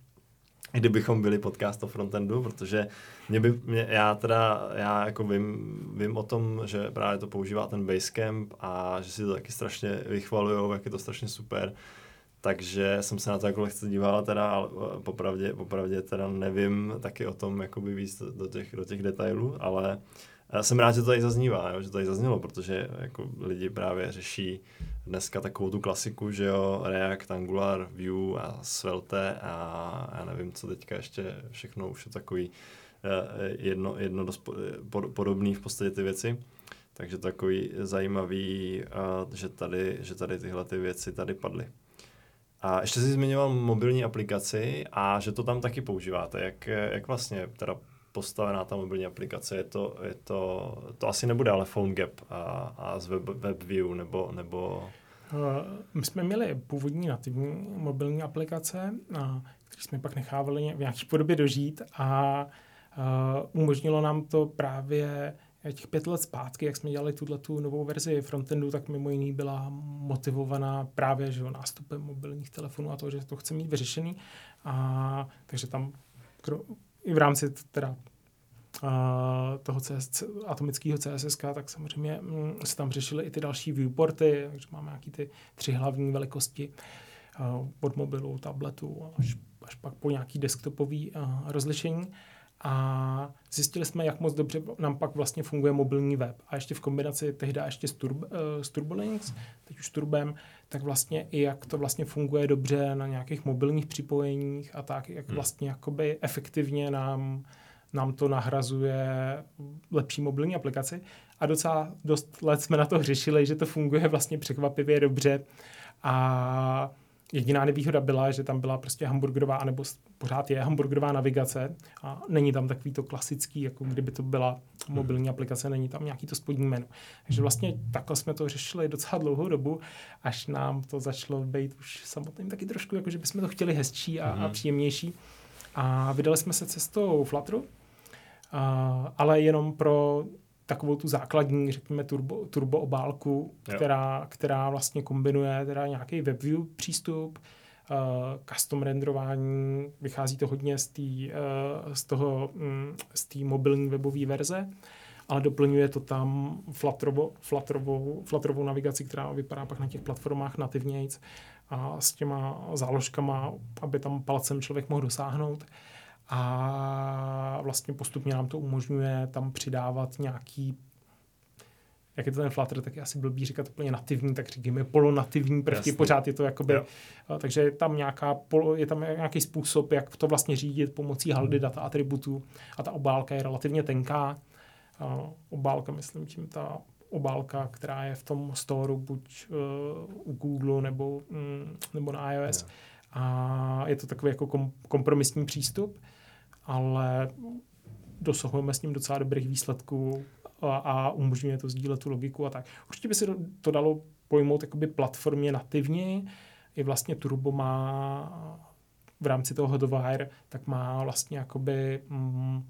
Speaker 1: kdybychom byli podcast o frontendu, protože mě by, mě, já teda, já jako vím, vím o tom, že právě to používá ten Basecamp a že si to taky strašně vychvalujou, jak je to strašně super. Takže jsem se na to jako lehce díval, teda, ale popravdě, popravdě teda nevím taky o tom jakoby víc do těch, do těch detailů, ale já jsem rád, že to tady zaznívá, jo, že to tady zaznělo, protože jako lidi právě řeší dneska takovou tu klasiku, že jo, React, Angular, Vue a Svelte a já nevím, co teďka ještě všechno už je takový eh, jedno, jedno dost podobný v podstatě ty věci. Takže takový zajímavý, že tady, že tady tyhle ty věci tady padly. A ještě jsi zmiňoval mobilní aplikaci a že to tam taky používáte. Jak, jak vlastně teda postavená ta mobilní aplikace. Je to, je to, to asi nebude ale PhoneGap a, a z web, WebView nebo, nebo...
Speaker 3: Eh, my jsme měli původní nativní mobilní aplikace, které jsme pak nechávali v nějaké podobě dožít a uh, umožnilo nám to právě těch pět let zpátky, jak jsme dělali tuhle tu novou verzi frontendu, tak mimo jiný byla motivovaná právě že nástupem mobilních telefonů a to, že to chce mít vyřešený. A, takže tam i v rámci teda toho CS, atomického CSS, tak samozřejmě mm, se tam řešily i ty další viewporty, takže máme nějaký ty tři hlavní velikosti od mobilu, tabletu až, až pak po nějaký desktopový rozlišení a zjistili jsme, jak moc dobře nám pak vlastně funguje mobilní web. A ještě v kombinaci tehdy ještě s, Turb, s Turbolinks, teď už Turbem, tak vlastně i jak to vlastně funguje dobře na nějakých mobilních připojeních a tak, jak hmm. vlastně jakoby efektivně nám, nám to nahrazuje lepší mobilní aplikaci. A docela dost let jsme na to řešili, že to funguje vlastně překvapivě dobře a Jediná nevýhoda byla, že tam byla prostě hamburgerová, anebo pořád je hamburgerová navigace a není tam takový to klasický, jako kdyby to byla mobilní aplikace, není tam nějaký to spodní menu. Takže vlastně takhle jsme to řešili docela dlouhou dobu, až nám to začalo být už samotným taky trošku, jako že bychom to chtěli hezčí a, mm-hmm. a příjemnější. A vydali jsme se cestou Flutteru, a, ale jenom pro takovou tu základní, řekněme, turbo, turbo obálku, která, která vlastně kombinuje teda nějaký WebView přístup, uh, custom renderování, vychází to hodně z, tý, uh, z toho, um, z té mobilní webové verze, ale doplňuje to tam Flutterovo, Flutterovou, Flutterovou navigaci, která vypadá pak na těch platformách nativnějc a s těma záložkama, aby tam palcem člověk mohl dosáhnout. A vlastně postupně nám to umožňuje tam přidávat nějaký jak je to ten Flutter, tak je asi blbý říkat úplně nativní, tak říkáme polonativní prvky, Jasný. pořád je to jakoby, jo. takže je tam, nějaká, je tam nějaký způsob, jak to vlastně řídit pomocí haldy data atributů a ta obálka je relativně tenká. Obálka, myslím tím, ta obálka, která je v tom storu buď uh, u Google nebo, mm, nebo na iOS. Yeah. A je to takový jako kom, kompromisní přístup, ale dosahujeme s ním docela dobrých výsledků a, a umožňuje to sdílet tu logiku a tak. Určitě by se to dalo pojmout jakoby platformě nativně. I vlastně Turbo má v rámci toho Hotwire, tak má vlastně jakoby mm, uh,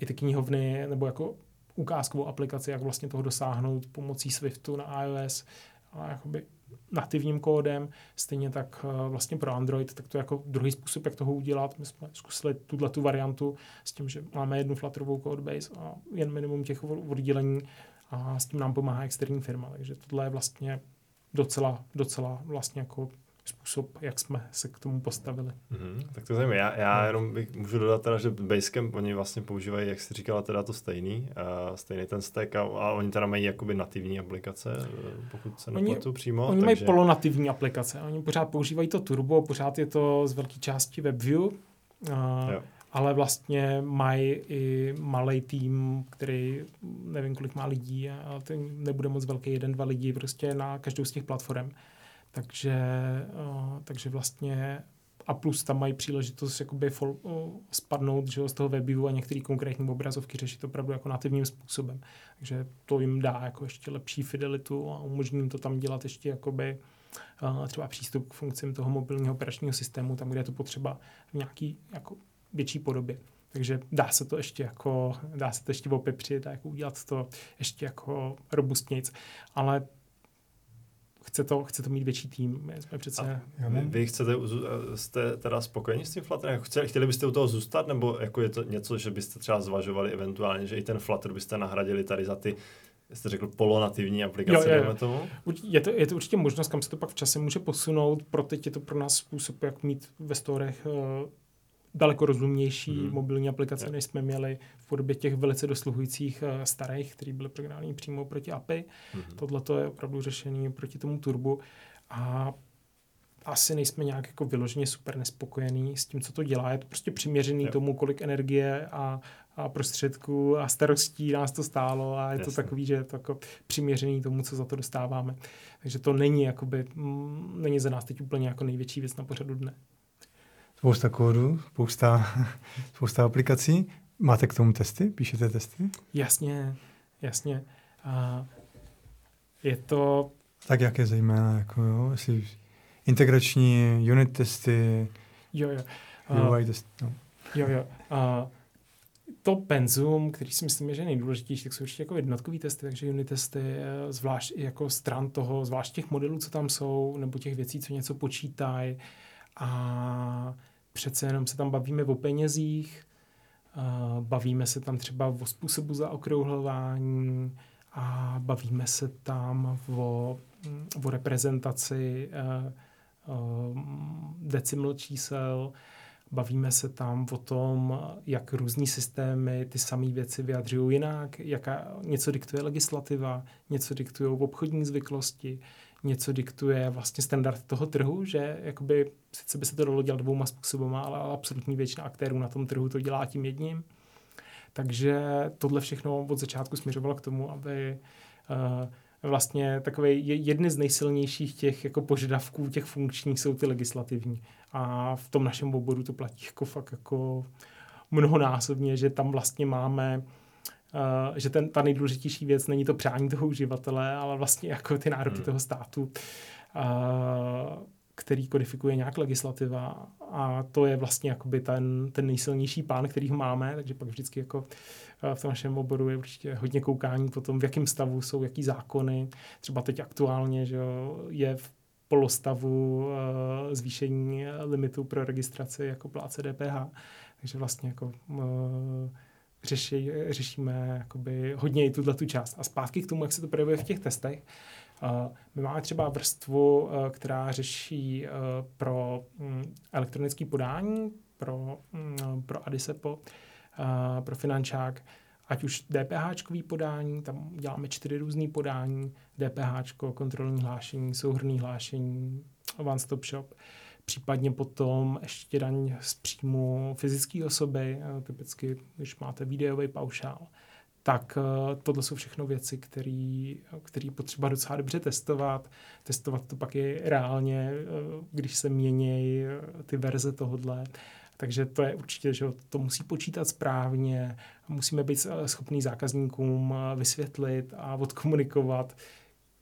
Speaker 3: i ty knihovny, nebo jako ukázkovou aplikaci, jak vlastně toho dosáhnout pomocí Swiftu na iOS a jakoby nativním kódem, stejně tak eh, vlastně pro Android, tak to je jako druhý způsob, jak toho udělat. My jsme zkusili tuhle tu variantu s tím, že máme jednu Flutterovou codebase a jen minimum těch oddělení a s tím nám pomáhá externí firma. Takže tohle je vlastně docela, docela vlastně jako způsob, jak jsme se k tomu postavili.
Speaker 1: Mm-hmm, tak to zajímavé. Já, já jenom bych, můžu dodat teda, že Basecamp oni vlastně používají, jak jsi říkala, teda to stejný, uh, stejný ten stack a, a oni teda mají jakoby nativní aplikace, eh, pokud se nepletu přímo.
Speaker 3: Oni takže... mají polonativní aplikace. Oni pořád používají to Turbo, pořád je to z velké části WebView. Uh, ale vlastně mají i malý tým, který nevím, kolik má lidí, ale ten nebude moc velký, jeden, dva lidi prostě na každou z těch platform. Takže, uh, takže vlastně a plus tam mají příležitost jakoby fol, uh, spadnout že, z toho webu a některé konkrétní obrazovky řešit opravdu jako nativním způsobem. Takže to jim dá jako ještě lepší fidelitu a umožní jim to tam dělat ještě jakoby uh, třeba přístup k funkcím toho mobilního operačního systému, tam, kde je to potřeba v nějaký jako větší podobě. Takže dá se to ještě jako, dá se to ještě opepřit a jako udělat to ještě jako robustnějc. Ale chce to, chce to mít větší tým. My jsme přece...
Speaker 1: A vy, vy chcete, jste teda spokojeni s tím Flutterem? Chtěli, chtěli byste u toho zůstat, nebo jako je to něco, že byste třeba zvažovali eventuálně, že i ten Flutter byste nahradili tady za ty jste řekl polonativní aplikace, jo, jo. tomu?
Speaker 3: Je to, je to určitě možnost, kam se to pak v čase může posunout. Pro teď je to pro nás způsob, jak mít ve storech uh, daleko rozumnější hmm. mobilní aplikace, než jsme měli v podobě těch velice dosluhujících uh, starých, které byly programovány přímo proti API. Hmm. Tohle to je opravdu řešení proti tomu turbu. A asi nejsme nějak jako vyloženě super nespokojení s tím, co to dělá. Je to prostě přiměřený jo. tomu, kolik energie a, a prostředků a starostí nás to stálo a je Jasně. to takový, že je to jako přiměřený tomu, co za to dostáváme. Takže to není, jakoby, m, mm, není za nás teď úplně jako největší věc na pořadu dne
Speaker 2: spousta kódu, spousta, [LAUGHS] spousta aplikací. Máte k tomu testy? Píšete testy?
Speaker 3: Jasně, jasně. A je to...
Speaker 2: Tak jak je zejména, jako jo, jestli integrační unit testy,
Speaker 3: jo, jo.
Speaker 2: UI testy. No.
Speaker 3: Jo, jo. A to penzum, který si myslím, že je nejdůležitější, tak jsou určitě jako jednotkový testy, takže unit testy, eh, zvlášť jako stran toho, zvlášť těch modelů, co tam jsou, nebo těch věcí, co něco počítají. A přece jenom se tam bavíme o penězích, bavíme se tam třeba o způsobu zaokrouhlování a bavíme se tam o, o reprezentaci eh, eh, decimal čísel, bavíme se tam o tom, jak různý systémy ty samé věci vyjadřují jinak, jaká něco diktuje legislativa, něco diktují obchodní zvyklosti, něco diktuje vlastně standard toho trhu, že jakoby sice by se to dalo dělat dvouma způsobama, ale absolutní většina aktérů na tom trhu to dělá tím jedním. Takže tohle všechno od začátku směřovalo k tomu, aby uh, vlastně takové jedny z nejsilnějších těch jako požadavků těch funkčních jsou ty legislativní. A v tom našem oboru to platí jako fakt jako mnohonásobně, že tam vlastně máme Uh, že ten, ta nejdůležitější věc není to přání toho uživatele, ale vlastně jako ty nároky hmm. toho státu, uh, který kodifikuje nějak legislativa a to je vlastně jakoby ten, ten nejsilnější pán, který ho máme, takže pak vždycky jako eh, v tom našem oboru je určitě hodně koukání po tom, v jakém stavu jsou, jaký zákony. Třeba teď aktuálně že je v polostavu zvýšení limitu pro registraci jako pláce DPH. Takže vlastně jako řeši, řešíme jakoby hodně i tuhle tu část. A zpátky k tomu, jak se to projevuje v těch testech. Uh, my máme třeba vrstvu, uh, která řeší uh, pro um, elektronické podání, pro, um, pro Adisepo, pro finančák, ať už DPH podání, tam děláme čtyři různé podání, DPH, kontrolní hlášení, souhrný hlášení, one stop shop, případně potom ještě daň z příjmu fyzické osoby, eh, typicky, když máte videový paušál, tak eh, tohle jsou všechno věci, které potřeba docela dobře testovat. Testovat to pak je reálně, eh, když se mění ty verze tohodle. Takže to je určitě, že to musí počítat správně, musíme být schopní zákazníkům vysvětlit a odkomunikovat,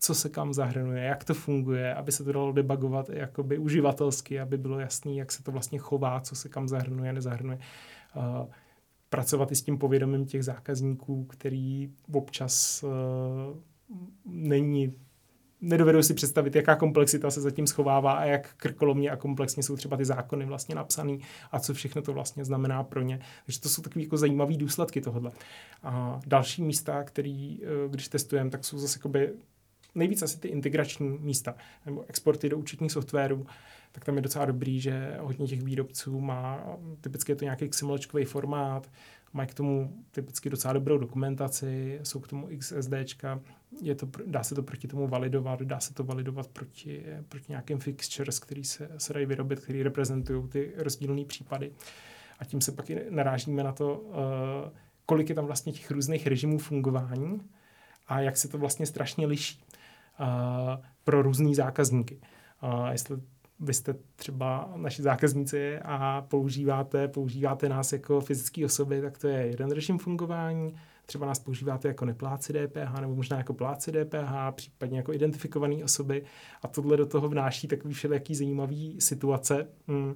Speaker 3: co se kam zahrnuje, jak to funguje, aby se to dalo debugovat jakoby uživatelsky, aby bylo jasný, jak se to vlastně chová, co se kam zahrnuje, nezahrnuje. Uh, pracovat i s tím povědomím těch zákazníků, který občas uh, není nedovedu si představit, jaká komplexita se zatím schovává a jak krkolomně a komplexně jsou třeba ty zákony vlastně napsaný a co všechno to vlastně znamená pro ně. Takže to jsou takové jako zajímavé důsledky tohohle. A další místa, který, eh, když testujeme, tak jsou zase nejvíc asi ty integrační místa nebo exporty do účetních softwarů, tak tam je docela dobrý, že hodně těch výrobců má, typicky je to nějaký XML formát, mají k tomu typicky docela dobrou dokumentaci, jsou k tomu XSDčka, je to, dá se to proti tomu validovat, dá se to validovat proti, proti nějakým fixtures, který se, se dají vyrobit, který reprezentují ty rozdílné případy. A tím se pak i narážíme na to, uh, kolik je tam vlastně těch různých režimů fungování a jak se to vlastně strašně liší pro různý zákazníky. Jestli vy jste třeba naši zákazníci a používáte, používáte nás jako fyzické osoby, tak to je jeden režim fungování. Třeba nás používáte jako nepláci DPH nebo možná jako pláci DPH, případně jako identifikované osoby a tohle do toho vnáší takový všelijaký zajímavý situace. Hmm.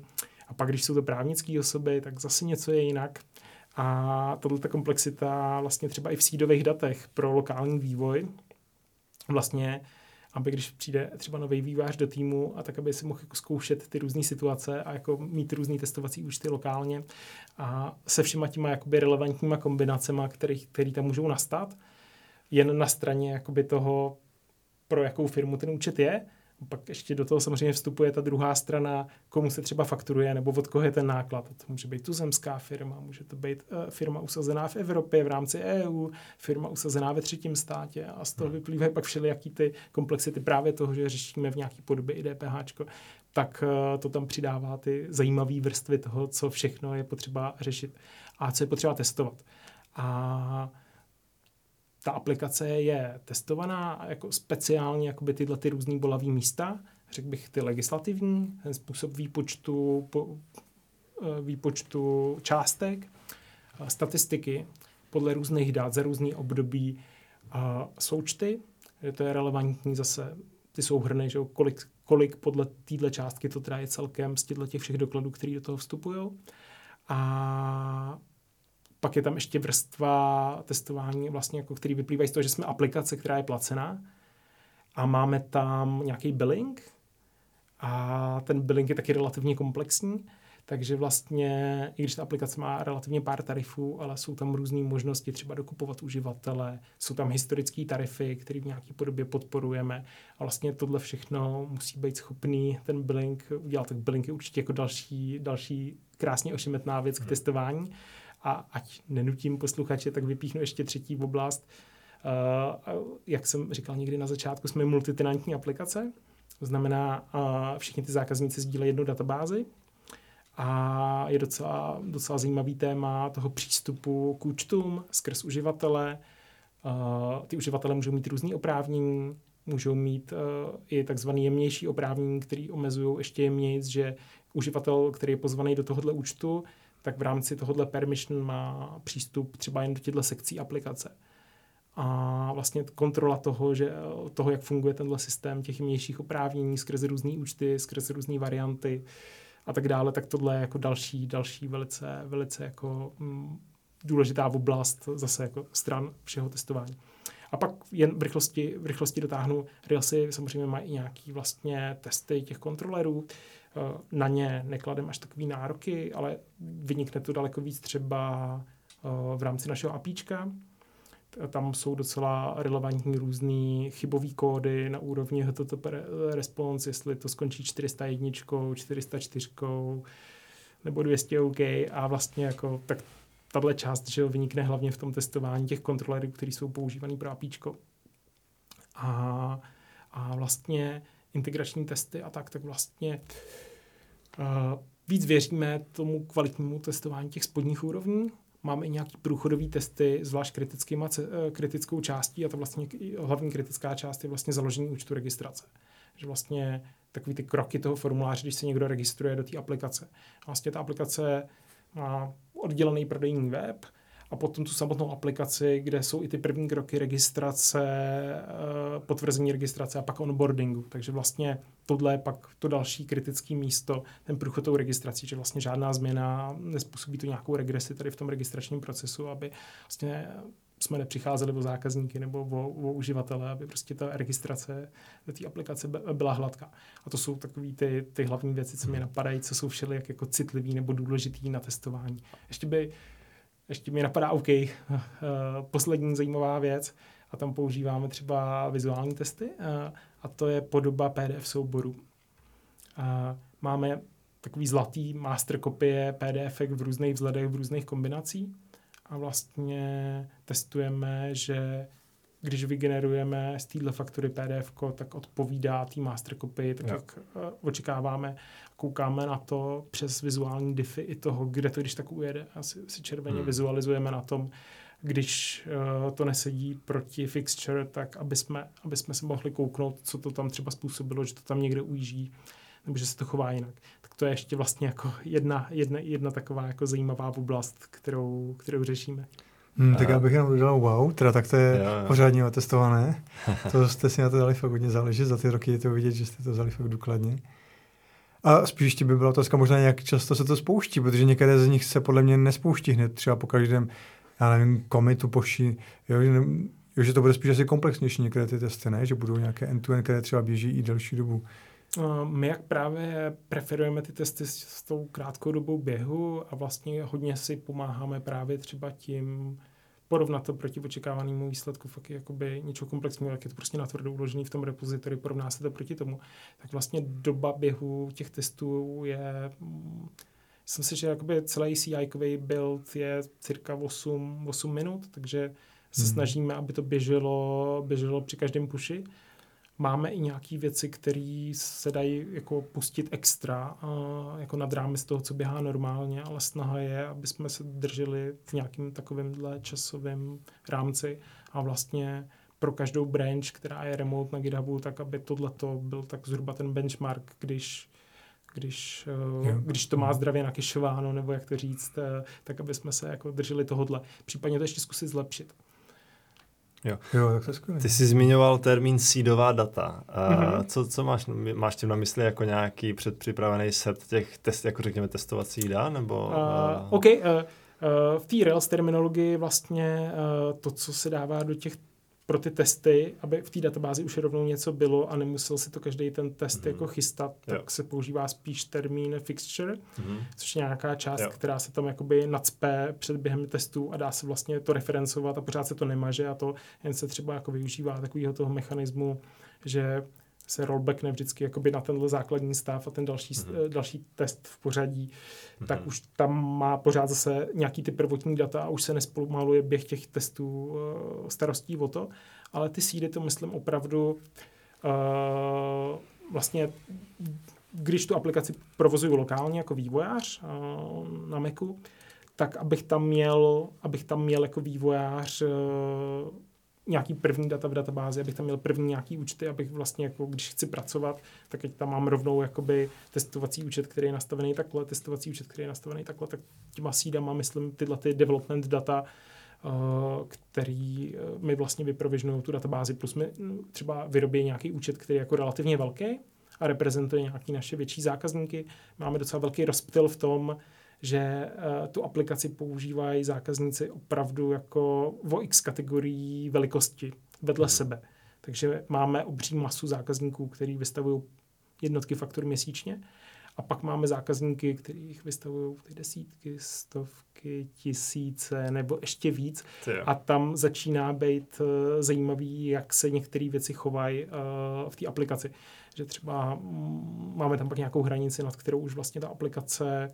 Speaker 3: A pak, když jsou to právnické osoby, tak zase něco je jinak. A tato komplexita vlastně třeba i v sídových datech pro lokální vývoj vlastně aby když přijde třeba nový vývář do týmu a tak, aby si mohl jako zkoušet ty různé situace a jako mít různé testovací účty lokálně a se všema těma jakoby relevantníma kombinacemi, který, který tam můžou nastat, jen na straně jakoby toho, pro jakou firmu ten účet je, pak ještě do toho samozřejmě vstupuje ta druhá strana, komu se třeba fakturuje nebo od koho je ten náklad. To může být tuzemská firma, může to být uh, firma usazená v Evropě v rámci EU, firma usazená ve třetím státě a z toho hmm. vyplývají pak všelijaký ty komplexity právě toho, že řešíme v nějaký podobě i DPH, tak uh, to tam přidává ty zajímavé vrstvy toho, co všechno je potřeba řešit a co je potřeba testovat. A ta aplikace je testovaná jako speciálně jakoby tyhle ty různý bolavý místa, řekl bych ty legislativní, ten způsob výpočtu, po, eh, výpočtu částek, eh, statistiky podle různých dát za různý období a součty. To je relevantní zase ty souhrny, že kolik, kolik podle téhle částky to teda je celkem z těch všech dokladů, které do toho vstupují. A pak je tam ještě vrstva testování, vlastně, jako, který vyplývají z toho, že jsme aplikace, která je placená. A máme tam nějaký billing. A ten billing je taky relativně komplexní, takže vlastně, i když ta aplikace má relativně pár tarifů, ale jsou tam různé možnosti třeba dokupovat uživatele, jsou tam historické tarify, které v nějaké podobě podporujeme. A vlastně tohle všechno musí být schopný ten billing udělat. Tak billing je určitě jako další, další krásně ošemetná věc k hmm. A ať nenutím posluchače, tak vypíchnu ještě třetí oblast. Uh, jak jsem říkal někdy na začátku, jsme multitenantní aplikace, to znamená, uh, všichni ty zákazníci sdílejí jednu databázi a je docela, docela zajímavý téma toho přístupu k účtům skrz uživatele. Uh, ty uživatele můžou mít různý oprávnění, můžou mít i takzvaný jemnější oprávnění, který omezují ještě jemnějc, že uživatel, který je pozvaný do tohohle účtu, tak v rámci tohohle permission má přístup třeba jen do těchto sekcí aplikace. a vlastně kontrola toho, že, toho, jak funguje tenhle systém těch mějších oprávnění skrze různé účty, skrze různé varianty a tak dále, tak tohle je jako další, další velice, velice jako mm, důležitá oblast zase jako stran všeho testování. A pak jen v rychlosti, v rychlosti dotáhnu, Railsy samozřejmě mají i nějaký vlastně testy těch kontrolerů, na ně nekladem až takový nároky, ale vynikne to daleko víc třeba eh, v rámci našeho APIčka, tam jsou docela relevantní různý chybový kódy na úrovni HTTP response, jestli to skončí 401, 404 nebo 200 OK a vlastně jako tak tahle část že vynikne hlavně v tom testování těch kontrolerů, které jsou používaný pro APIčko. A, a vlastně integrační testy a tak, tak vlastně uh, víc věříme tomu kvalitnímu testování těch spodních úrovní, máme i nějaký průchodový testy, zvlášť eh, kritickou částí a to vlastně hlavní kritická část je vlastně založení účtu registrace. Že vlastně takový ty kroky toho formuláře, když se někdo registruje do té aplikace. Vlastně ta aplikace má oddělený prodejní web, a potom tu samotnou aplikaci, kde jsou i ty první kroky registrace, eh, potvrzení registrace a pak onboardingu. Takže vlastně tohle je pak to další kritické místo, ten průchod tou registrací, že vlastně žádná změna nespůsobí to nějakou regresi tady v tom registračním procesu, aby vlastně jsme nepřicházeli o zákazníky nebo o, o uživatele, aby prostě ta registrace do té aplikace byla hladká. A to jsou takové ty, ty hlavní věci, co mě napadají, co jsou všelijak jako citlivý nebo důležitý na testování. Ještě by ještě mi napadá OK, [LAUGHS] eh, poslední zajímavá věc, a tam používáme třeba vizuální testy, eh, a to je podoba PDF souboru. Máme takový zlatý master kopie PDF v různých vzhledech, v různých kombinacích a vlastně testujeme, že když vygenerujeme z téhle faktury PDF, tak odpovídá té master kopii, tak jak uh, očekáváme. Koukáme na to přes vizuální diffy i toho, kde to když tak ujede. Asi si červeně hmm. vizualizujeme na tom, když uh, to nesedí proti fixture, tak aby jsme, aby jsme se mohli kouknout, co to tam třeba způsobilo, že to tam někde ujíždí, nebo že se to chová jinak. Tak to je ještě vlastně jako jedna, jedna, jedna taková jako zajímavá oblast, kterou, kterou řešíme.
Speaker 2: Hmm, tak já bych jenom dodal wow, teda tak to je jo, jo. pořádně otestované. [LAUGHS] to jste si na to dali fakt hodně záležet, za ty roky je to vidět, že jste to vzali fakt důkladně. A spíš ještě by byla otázka možná, jak často se to spouští, protože některé z nich se podle mě nespouští hned, třeba po každém, já nevím, komitu, poší, jo, že, ne, jo, že to bude spíš asi komplexnější některé ty testy, ne? že budou nějaké end-to-end, které třeba běží i delší dobu.
Speaker 3: My jak právě preferujeme ty testy s tou krátkou dobou běhu a vlastně hodně si pomáháme právě třeba tím porovnat to proti očekávanému výsledku fakt jakoby něčeho komplexního, jak je to prostě natvrdo uložený v tom repozitori, porovná se to proti tomu, tak vlastně doba běhu těch testů je myslím si, že jakoby celý CI build je cirka 8, 8 minut, takže se hmm. snažíme, aby to běželo, běželo při každém puši Máme i nějaké věci, které se dají jako pustit extra, jako nad rámec toho, co běhá normálně, ale snaha je, aby jsme se drželi v nějakém takovémhle časovém rámci a vlastně pro každou branch, která je remote na GitHubu, tak aby tohleto byl tak zhruba ten benchmark, když když, eh, když to má zdravě nakešováno, nebo jak to říct, eh, tak aby jsme se jako drželi tohodle. Případně to ještě zkusit zlepšit.
Speaker 1: Jo. jo, tak to je skvělé. Ty jsi zmiňoval termín sídová data. A mm-hmm. co, co máš, máš tím na mysli jako nějaký předpřipravený set těch test, jako řekněme testovací dá? Nebo, uh,
Speaker 3: uh... OK, uh, uh, v té Rails terminologii vlastně uh, to, co se dává do těch pro ty testy, aby v té databázi už rovnou něco bylo a nemusel si to každý ten test mm-hmm. jako chystat, tak jo. se používá spíš termín fixture, mm-hmm. což je nějaká část, jo. která se tam jakoby nacpe před během testů a dá se vlastně to referencovat a pořád se to nemaže a to jen se třeba jako využívá takového toho mechanismu, že se rollbackne vždycky jakoby na tenhle základní stav a ten další, mm-hmm. další test v pořadí, mm-hmm. tak už tam má pořád zase nějaký ty prvotní data a už se nespomaluje běh těch testů uh, starostí o to, ale ty sídy to myslím opravdu uh, vlastně když tu aplikaci provozuju lokálně jako vývojář uh, na Macu, tak abych tam měl, abych tam měl jako vývojář uh, nějaký první data v databázi, abych tam měl první nějaký účty, abych vlastně jako, když chci pracovat, tak teď tam mám rovnou jakoby testovací účet, který je nastavený takhle, testovací účet, který je nastavený takhle, tak těma sídama, myslím, tyhle ty development data který mi vlastně vyprovižnují tu databázi, plus mi třeba vyrobí nějaký účet, který je jako relativně velký a reprezentuje nějaký naše větší zákazníky. Máme docela velký rozptyl v tom, že uh, tu aplikaci používají zákazníci opravdu jako o x kategorií velikosti vedle hmm. sebe. Takže máme obří masu zákazníků, který vystavují jednotky faktur měsíčně. A pak máme zákazníky, kterých vystavují ty desítky, stovky, tisíce nebo ještě víc. A tam začíná být uh, zajímavý, jak se některé věci chovají uh, v té aplikaci. Že třeba mm, máme tam pak nějakou hranici, nad kterou už vlastně ta aplikace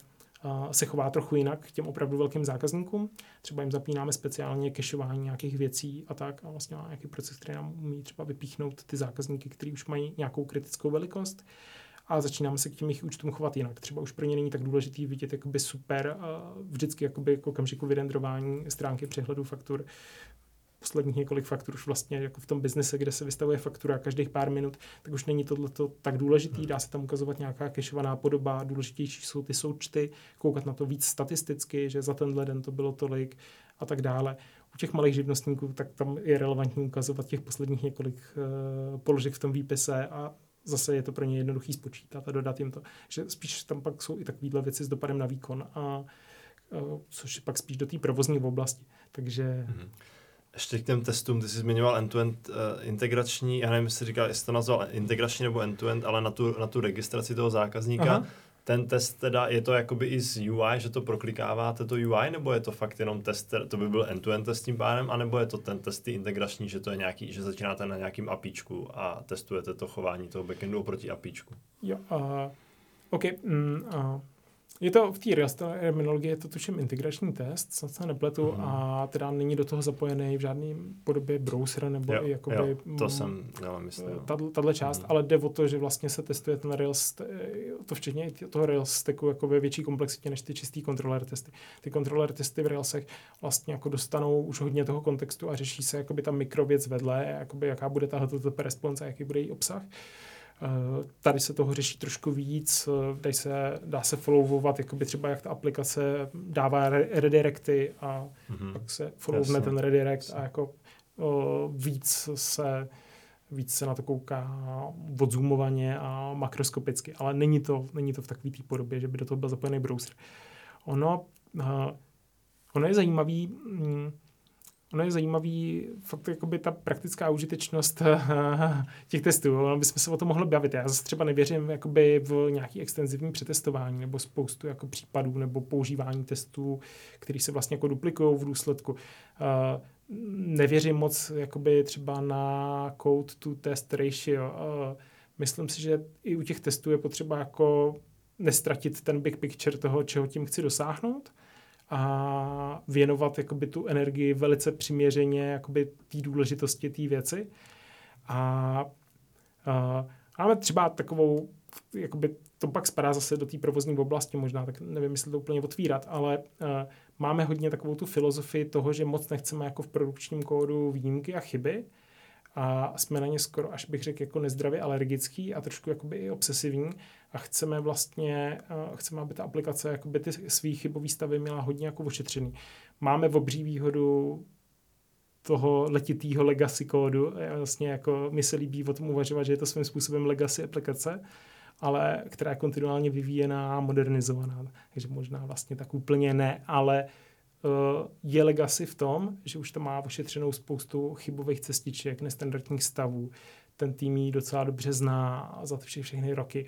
Speaker 3: se chová trochu jinak k těm opravdu velkým zákazníkům. Třeba jim zapínáme speciálně kešování nějakých věcí a tak a vlastně má nějaký proces, který nám umí třeba vypíchnout ty zákazníky, kteří už mají nějakou kritickou velikost a začínáme se k těm jejich účtům chovat jinak. Třeba už pro ně není tak důležitý vidět jakoby super vždycky jakoby k okamžiku vyrendrování stránky přehledu faktur posledních několik faktur už vlastně jako v tom biznise, kde se vystavuje faktura každých pár minut, tak už není tohle tak důležitý, dá se tam ukazovat nějaká kešovaná podoba, důležitější jsou ty součty, koukat na to víc statisticky, že za tenhle den to bylo tolik a tak dále. U těch malých živnostníků, tak tam je relevantní ukazovat těch posledních několik uh, položek v tom výpise a zase je to pro ně jednoduchý spočítat a dodat jim to. Že spíš tam pak jsou i takovéhle věci s dopadem na výkon a uh, což je pak spíš do té provozní oblasti. Takže mm-hmm.
Speaker 1: Ještě k těm testům, ty jsi zmiňoval end-to-end uh, integrační, já nevím, jestli říkal, jestli to nazval integrační nebo end-to-end, ale na tu, na tu registraci toho zákazníka. Aha. Ten test teda, je to jakoby i z UI, že to proklikáváte to UI, nebo je to fakt jenom test, to by byl end-to-end test tím pádem, anebo je to ten test integrační, že to je nějaký, že začínáte na nějakým APIčku a testujete to chování toho backendu oproti APIčku?
Speaker 3: Jo, uh, OK. Mm, uh, je to v té terminologii, je to tuším integrační test, snad se nepletu, mm-hmm. a teda není do toho zapojený v žádné podobě browser nebo
Speaker 1: jo,
Speaker 3: i jakoby,
Speaker 1: jo, to mm, jsem měla myslet.
Speaker 3: Tato část, mm-hmm. ale jde o to, že vlastně se testuje ten Rails, to včetně toho Rails stacku jako ve větší komplexitě než ty čistý kontroler testy. Ty kontroler testy v Railsech vlastně jako dostanou už hodně toho kontextu a řeší se jakoby ta mikrověc vedle, jakoby jaká bude ta HTTP response a jaký bude její obsah. Eh, tady se toho řeší trošku víc, eh, dá se, dá se followovat, jakoby třeba jak ta aplikace dává redirecty a mm-hmm. pak se followne ten redirect a jako o, víc se víc se na to kouká odzoomovaně a makroskopicky, ale není to, není to v takové té podobě, že by do toho byl zapojený browser. Ono, uh, ono je zajímavý, mm, ono je zajímavý fakt jakoby ta praktická užitečnost těch testů. Ono bychom se o tom mohli bavit. Já zase třeba nevěřím jakoby v nějaký extenzivní přetestování nebo spoustu jako případů nebo používání testů, které se vlastně jako duplikují v důsledku. Uh, nevěřím moc jakoby třeba na code to test ratio. Myslím si, že i u těch testů je potřeba jako nestratit ten big picture toho, čeho tím chci dosáhnout a věnovat jakoby tu energii velice přiměřeně jakoby té důležitosti té věci. A, a máme třeba takovou, jakoby to pak spadá zase do té provozní oblasti možná, tak nevím, jestli to úplně otvírat, ale uh, máme hodně takovou tu filozofii toho, že moc nechceme jako v produkčním kódu výjimky a chyby, a jsme na ně skoro, až bych řekl, jako nezdravě alergický a trošku jakoby i obsesivní a chceme vlastně, uh, chceme, aby ta aplikace jakoby ty svý chybový stavy měla hodně jako ošetřený. Máme v obří výhodu toho letitýho legacy kódu. Vlastně jako mi se líbí o tom uvažovat, že je to svým způsobem legacy aplikace, ale která je kontinuálně vyvíjená a modernizovaná. Takže možná vlastně tak úplně ne, ale Eh, je legacy v tom, že už to má ošetřenou spoustu chybových cestiček, nestandardních stavů. Ten tým ji docela dobře zná za ty vše, všechny roky.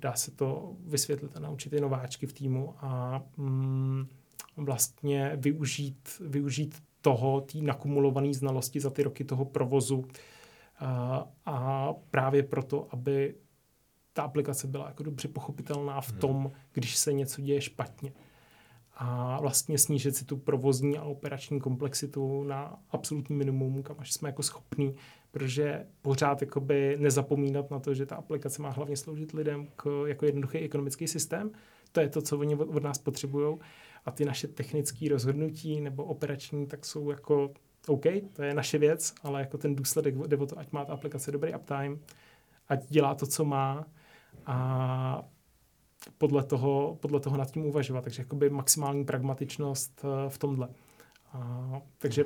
Speaker 3: Dá se to vysvětlit a naučit i nováčky v týmu a mm, vlastně využít, využít toho, té nakumulované znalosti za ty roky toho provozu a, a právě proto, aby ta aplikace byla jako dobře pochopitelná v hmm. tom, když se něco děje špatně a vlastně snížit si tu provozní a operační komplexitu na absolutní minimum, kam až jsme jako schopní, protože pořád jakoby nezapomínat na to, že ta aplikace má hlavně sloužit lidem k, jako jednoduchý ekonomický systém. To je to, co oni od, od nás potřebují. A ty naše technické rozhodnutí nebo operační, tak jsou jako OK, to je naše věc, ale jako ten důsledek jde o to, ať má ta aplikace dobrý uptime, ať dělá to, co má a podle toho, podle toho nad tím uvažovat. Takže jakoby maximální pragmatičnost eh, v tomhle. A, takže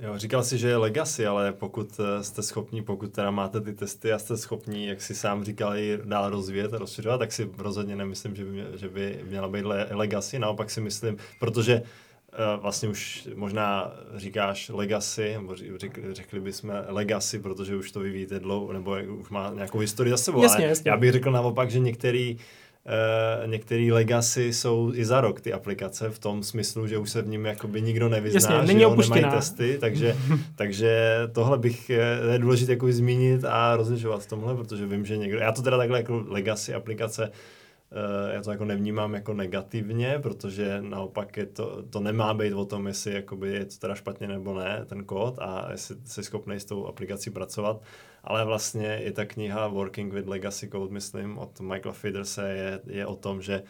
Speaker 1: Jo, říkal si, že je legacy, ale pokud eh, jste schopni, pokud teda máte ty testy a jste schopni, jak si sám říkal, i dál rozvíjet a rozšiřovat, tak si rozhodně nemyslím, že by, mě, že by měla být le, legacy. Naopak si myslím, protože uh, vlastně už možná říkáš legacy, nebo řekli, řekli bychom legacy, protože už to vyvíjíte dlouho, nebo už má nějakou historii za sebou.
Speaker 3: Jasně,
Speaker 1: ale
Speaker 3: jasně.
Speaker 1: Já bych řekl naopak, že některý Uh, některé legacy jsou i za rok ty aplikace v tom smyslu, že už se v ním jakoby nikdo nevyzná,
Speaker 3: Jasně,
Speaker 1: že
Speaker 3: není
Speaker 1: jo, nemají testy, takže, [LAUGHS] takže tohle bych eh, je důležité jako zmínit a rozlišovat v tomhle, protože vím, že někdo, já to teda takhle jako legacy aplikace uh, já to jako nevnímám jako negativně, protože naopak je to, to nemá být o tom, jestli jakoby je to teda špatně nebo ne, ten kód a jestli jsi schopný s tou aplikací pracovat, ale vlastně i ta kniha Working with Legacy Code, myslím, od Michaela Fiderse je, je o tom, že uh,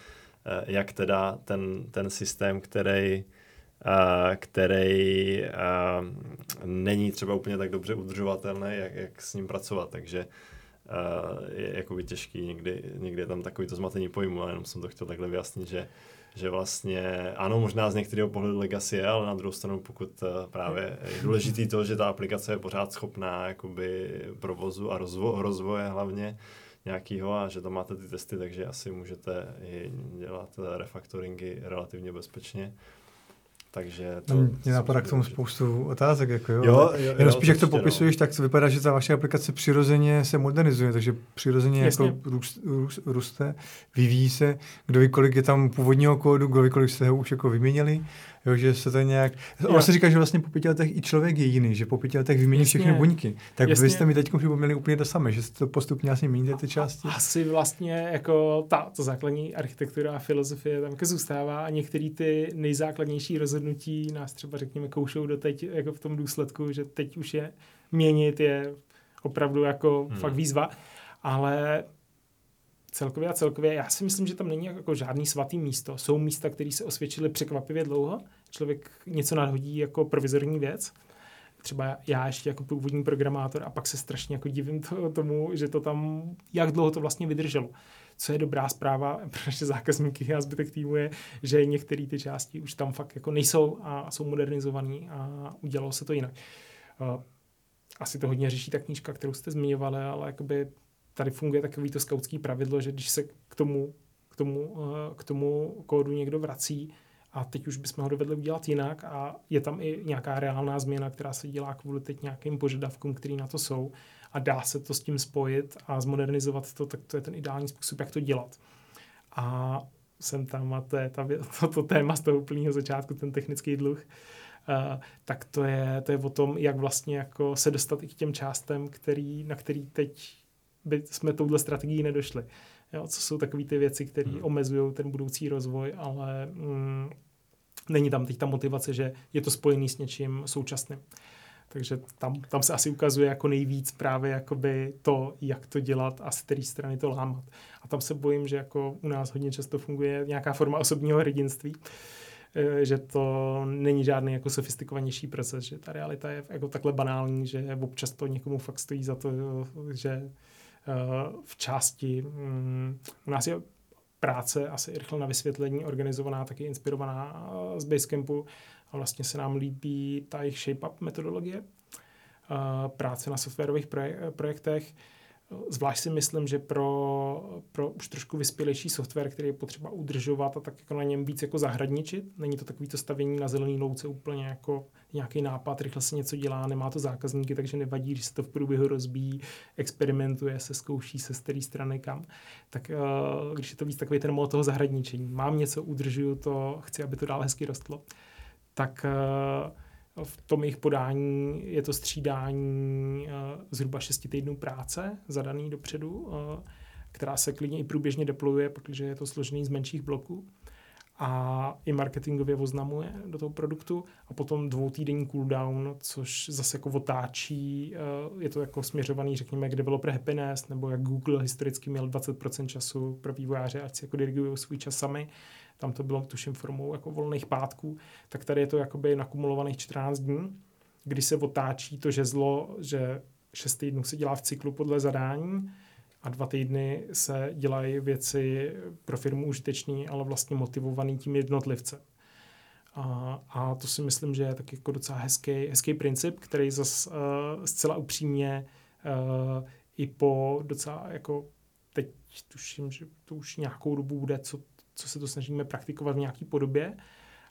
Speaker 1: jak teda ten, ten systém, který Uh, který uh, není třeba úplně tak dobře udržovatelný, jak, jak s ním pracovat, takže je jakoby těžký, někdy, někdy je tam takový to zmatení pojmu, ale jenom jsem to chtěl takhle vyjasnit, že, že vlastně, ano, možná z některého pohledu legacy je, ale na druhou stranu, pokud uh, právě je důležitý to, že ta aplikace je pořád schopná jakoby provozu a rozvo- rozvoje hlavně nějakýho a že tam máte ty testy, takže asi můžete i dělat refaktoringy relativně bezpečně. Takže to...
Speaker 2: Mě napadá k tomu spoustu otázek, jako jo.
Speaker 1: Jo, jo,
Speaker 2: Jenom spíš, jak to
Speaker 1: určitě,
Speaker 2: popisuješ, tak to vypadá, že ta vaše aplikace přirozeně se modernizuje, takže přirozeně
Speaker 3: Jasně.
Speaker 2: jako růst, růst, roste, vyvíjí se, kdo ví, kolik je tam původního kódu, kdo ví, kolik jste ho už jako vyměnili, jo, že se to nějak... Ono se říká, že vlastně po pěti letech i člověk je jiný, že po pěti letech vymění
Speaker 3: Jasně.
Speaker 2: všechny buňky. Tak
Speaker 3: Jasně.
Speaker 2: vy jste mi teď připomněli úplně to samé, že to postupně asi měníte ty části.
Speaker 3: asi vlastně jako ta, ta základní architektura a filozofie tam zůstává a některé ty nejzákladnější rozhodnutí nás třeba řekněme koušou doteď jako v tom důsledku, že teď už je měnit je opravdu jako hmm. fakt výzva, ale celkově a celkově, já si myslím, že tam není jako žádný svatý místo. Jsou místa, které se osvědčily překvapivě dlouho. Člověk něco nadhodí jako provizorní věc. Třeba já ještě jako původní programátor a pak se strašně jako divím to, tomu, že to tam, jak dlouho to vlastně vydrželo. Co je dobrá zpráva [LAUGHS] pro naše zákazníky a zbytek týmu je, že některé ty části už tam fakt jako nejsou a jsou modernizované a udělalo se to jinak. Asi to hodně řeší ta knížka, kterou jste zmiňovali, ale jakoby tady funguje takový to skautský pravidlo, že když se k tomu, k tomu, k tomu kódu někdo vrací a teď už bychom ho dovedli udělat jinak a je tam i nějaká reálná změna, která se dělá kvůli teď nějakým požadavkům, který na to jsou a dá se to s tím spojit a zmodernizovat to, tak to je ten ideální způsob, jak to dělat. A jsem tam a to je ta, [LAUGHS] to, to téma z toho úplného začátku, ten technický dluh, Uh, tak to je, to je o tom, jak vlastně jako se dostat i k těm částem, který, na který teď by jsme touhle strategií nedošli. Jo, co jsou takové ty věci, které hmm. omezují ten budoucí rozvoj, ale mm, není tam teď ta motivace, že je to spojený s něčím současným. Takže tam, tam se asi ukazuje jako nejvíc právě jakoby to, jak to dělat a z které strany to lámat. A tam se bojím, že jako u nás hodně často funguje nějaká forma osobního hrdinství, že to není žádný jako sofistikovanější proces, že ta realita je jako takhle banální, že občas to někomu fakt stojí za to, že v části mm, u nás je práce asi rychle na vysvětlení organizovaná, taky inspirovaná z Basecampu a vlastně se nám líbí ta jejich shape-up metodologie, práce na softwarových projektech. Zvlášť si myslím, že pro, pro už trošku vyspělejší software, který je potřeba udržovat a tak jako na něm víc jako zahradničit. Není to takový to stavění na zelený louce úplně jako nějaký nápad, rychle se něco dělá, nemá to zákazníky, takže nevadí, když se to v průběhu rozbíjí, experimentuje se, zkouší se z té strany kam. Tak uh, když je to víc takový ten mod toho zahradničení, mám něco, udržuju to, chci, aby to dál hezky rostlo, tak uh, v tom jejich podání je to střídání uh, zhruba 6 týdnů práce, zadaný dopředu, která se klidně i průběžně deployuje, protože je to složený z menších bloků a i marketingově oznamuje do toho produktu. A potom dvoutýdenní cooldown, což zase jako otáčí, je to jako směřovaný, řekněme, jak developer happiness, nebo jak Google historicky měl 20% času pro vývojáře, ať si jako dirigují svůj čas sami, tam to bylo tuším formou jako volných pátků, tak tady je to jakoby nakumulovaných 14 dní, kdy se otáčí to žezlo, že 6 týdnů se dělá v cyklu podle zadání, a dva týdny se dělají věci pro firmu užitečný, ale vlastně motivovaný tím jednotlivcem. A, a to si myslím, že je tak jako docela hezký, hezký princip, který zase uh, zcela upřímně uh, i po docela jako teď tuším, že to už nějakou dobu bude, co, co se to snažíme praktikovat v nějaké podobě.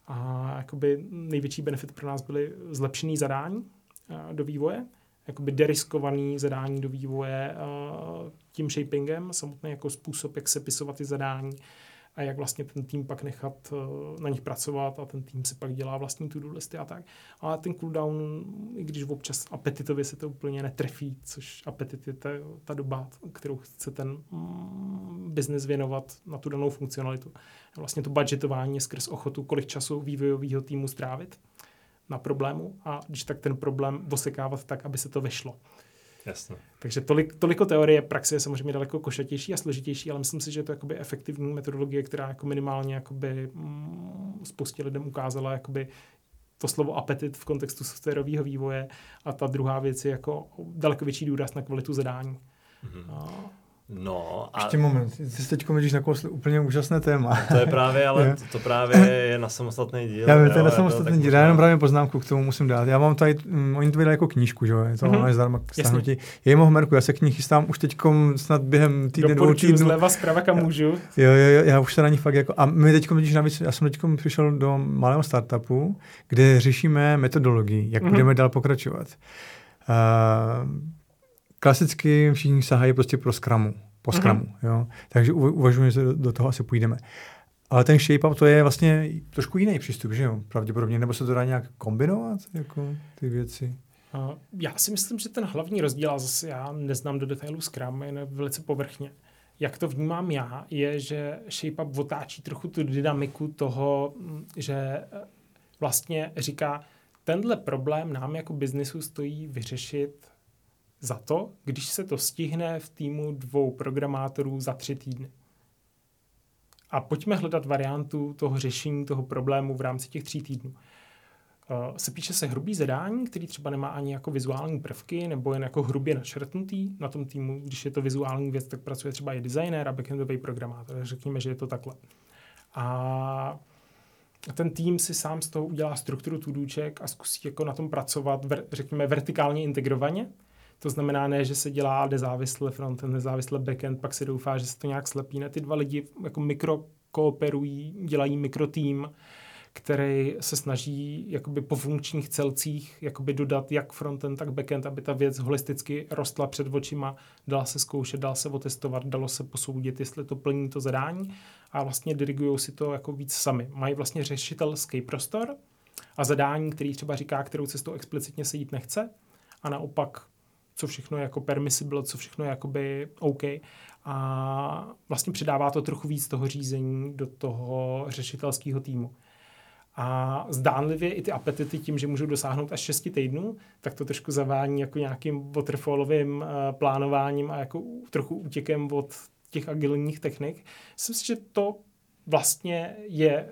Speaker 3: A jakoby největší benefit pro nás byly zlepšený zadání uh, do vývoje, jakoby deriskovaný zadání do vývoje uh, tím shapingem, samotný jako způsob, jak sepisovat ty zadání a jak vlastně ten tým pak nechat uh, na nich pracovat a ten tým si pak dělá vlastní to-do listy a tak. A ten cooldown, i když občas apetitově se to úplně netrefí, což apetit je ta, ta doba, kterou chce ten mm, biznes věnovat na tu danou funkcionalitu. Vlastně to budgetování je skrz ochotu, kolik času vývojového týmu strávit na problému a když tak ten problém osekávat tak, aby se to vešlo.
Speaker 1: Jasně.
Speaker 3: Takže tolik, toliko teorie, praxe je samozřejmě daleko košatější a složitější, ale myslím si, že je to jakoby efektivní metodologie, která jako minimálně jakoby, mm, spoustě lidem ukázala jakoby, to slovo apetit v kontextu softwarového vývoje a ta druhá věc je jako daleko větší důraz na kvalitu zadání. Mm-hmm. A
Speaker 1: No
Speaker 2: a... Ještě moment, ty jsi teď vidíš nakousli úplně úžasné téma.
Speaker 1: To je právě, ale [LAUGHS] to, to právě je na samostatný díl.
Speaker 2: Já vím, to je na samostatný díl, já jenom právě poznámku k tomu musím dát. Já mám tady, um, oni to vydali jako knížku, že jo, je to mm-hmm. zdarma k stáhnutí. Je mohu Merku, já se k ní chystám už teď snad během týdne, dvou týdnů.
Speaker 3: zleva, zprava, kam můžu. Jo,
Speaker 2: jo, jo, já už se na ní fakt jako, a my teď vidíš navíc, já jsem teď přišel do malého startupu, kde řešíme metodologii, jak mm-hmm. budeme dál pokračovat. Uh, klasicky všichni sahají prostě pro Scrumu po Scrumu. Mm-hmm. Jo? Takže uvažujeme, že do toho asi půjdeme. Ale ten shape-up to je vlastně trošku jiný přístup, že jo? Pravděpodobně, nebo se to dá nějak kombinovat, jako ty věci?
Speaker 3: Uh, já si myslím, že ten hlavní rozdíl, a zase já neznám do detailů Scrum, jen velice povrchně. Jak to vnímám já, je, že shape-up otáčí trochu tu dynamiku toho, že eh, vlastně říká, tenhle problém nám jako biznisu stojí vyřešit za to, když se to stihne v týmu dvou programátorů za tři týdny. A pojďme hledat variantu toho řešení toho problému v rámci těch tří týdnů. Uh, se píše se hrubý zadání, který třeba nemá ani jako vizuální prvky, nebo jen jako hrubě našrtnutý na tom týmu. Když je to vizuální věc, tak pracuje třeba i designer a backendový programátor. Řekněme, že je to takhle. A ten tým si sám z toho udělá strukturu tudůček a zkusí jako na tom pracovat, řekněme, vertikálně integrovaně to znamená ne, že se dělá nezávisle frontend, nezávisle backend, pak se doufá, že se to nějak slepí. Ne, ty dva lidi jako mikro kooperují, dělají mikrotým, který se snaží jakoby po funkčních celcích jakoby dodat jak frontend, tak backend, aby ta věc holisticky rostla před očima, dala se zkoušet, dala se otestovat, dalo se posoudit, jestli to plní to zadání a vlastně dirigují si to jako víc sami. Mají vlastně řešitelský prostor a zadání, který třeba říká, kterou cestou explicitně se jít nechce a naopak co všechno je jako permissible, co všechno je jakoby OK. A vlastně přidává to trochu víc toho řízení do toho řešitelského týmu. A zdánlivě i ty apetity tím, že můžou dosáhnout až 6 týdnů, tak to trošku zavání jako nějakým waterfallovým uh, plánováním a jako trochu útěkem od těch agilních technik. Myslím si, že to vlastně je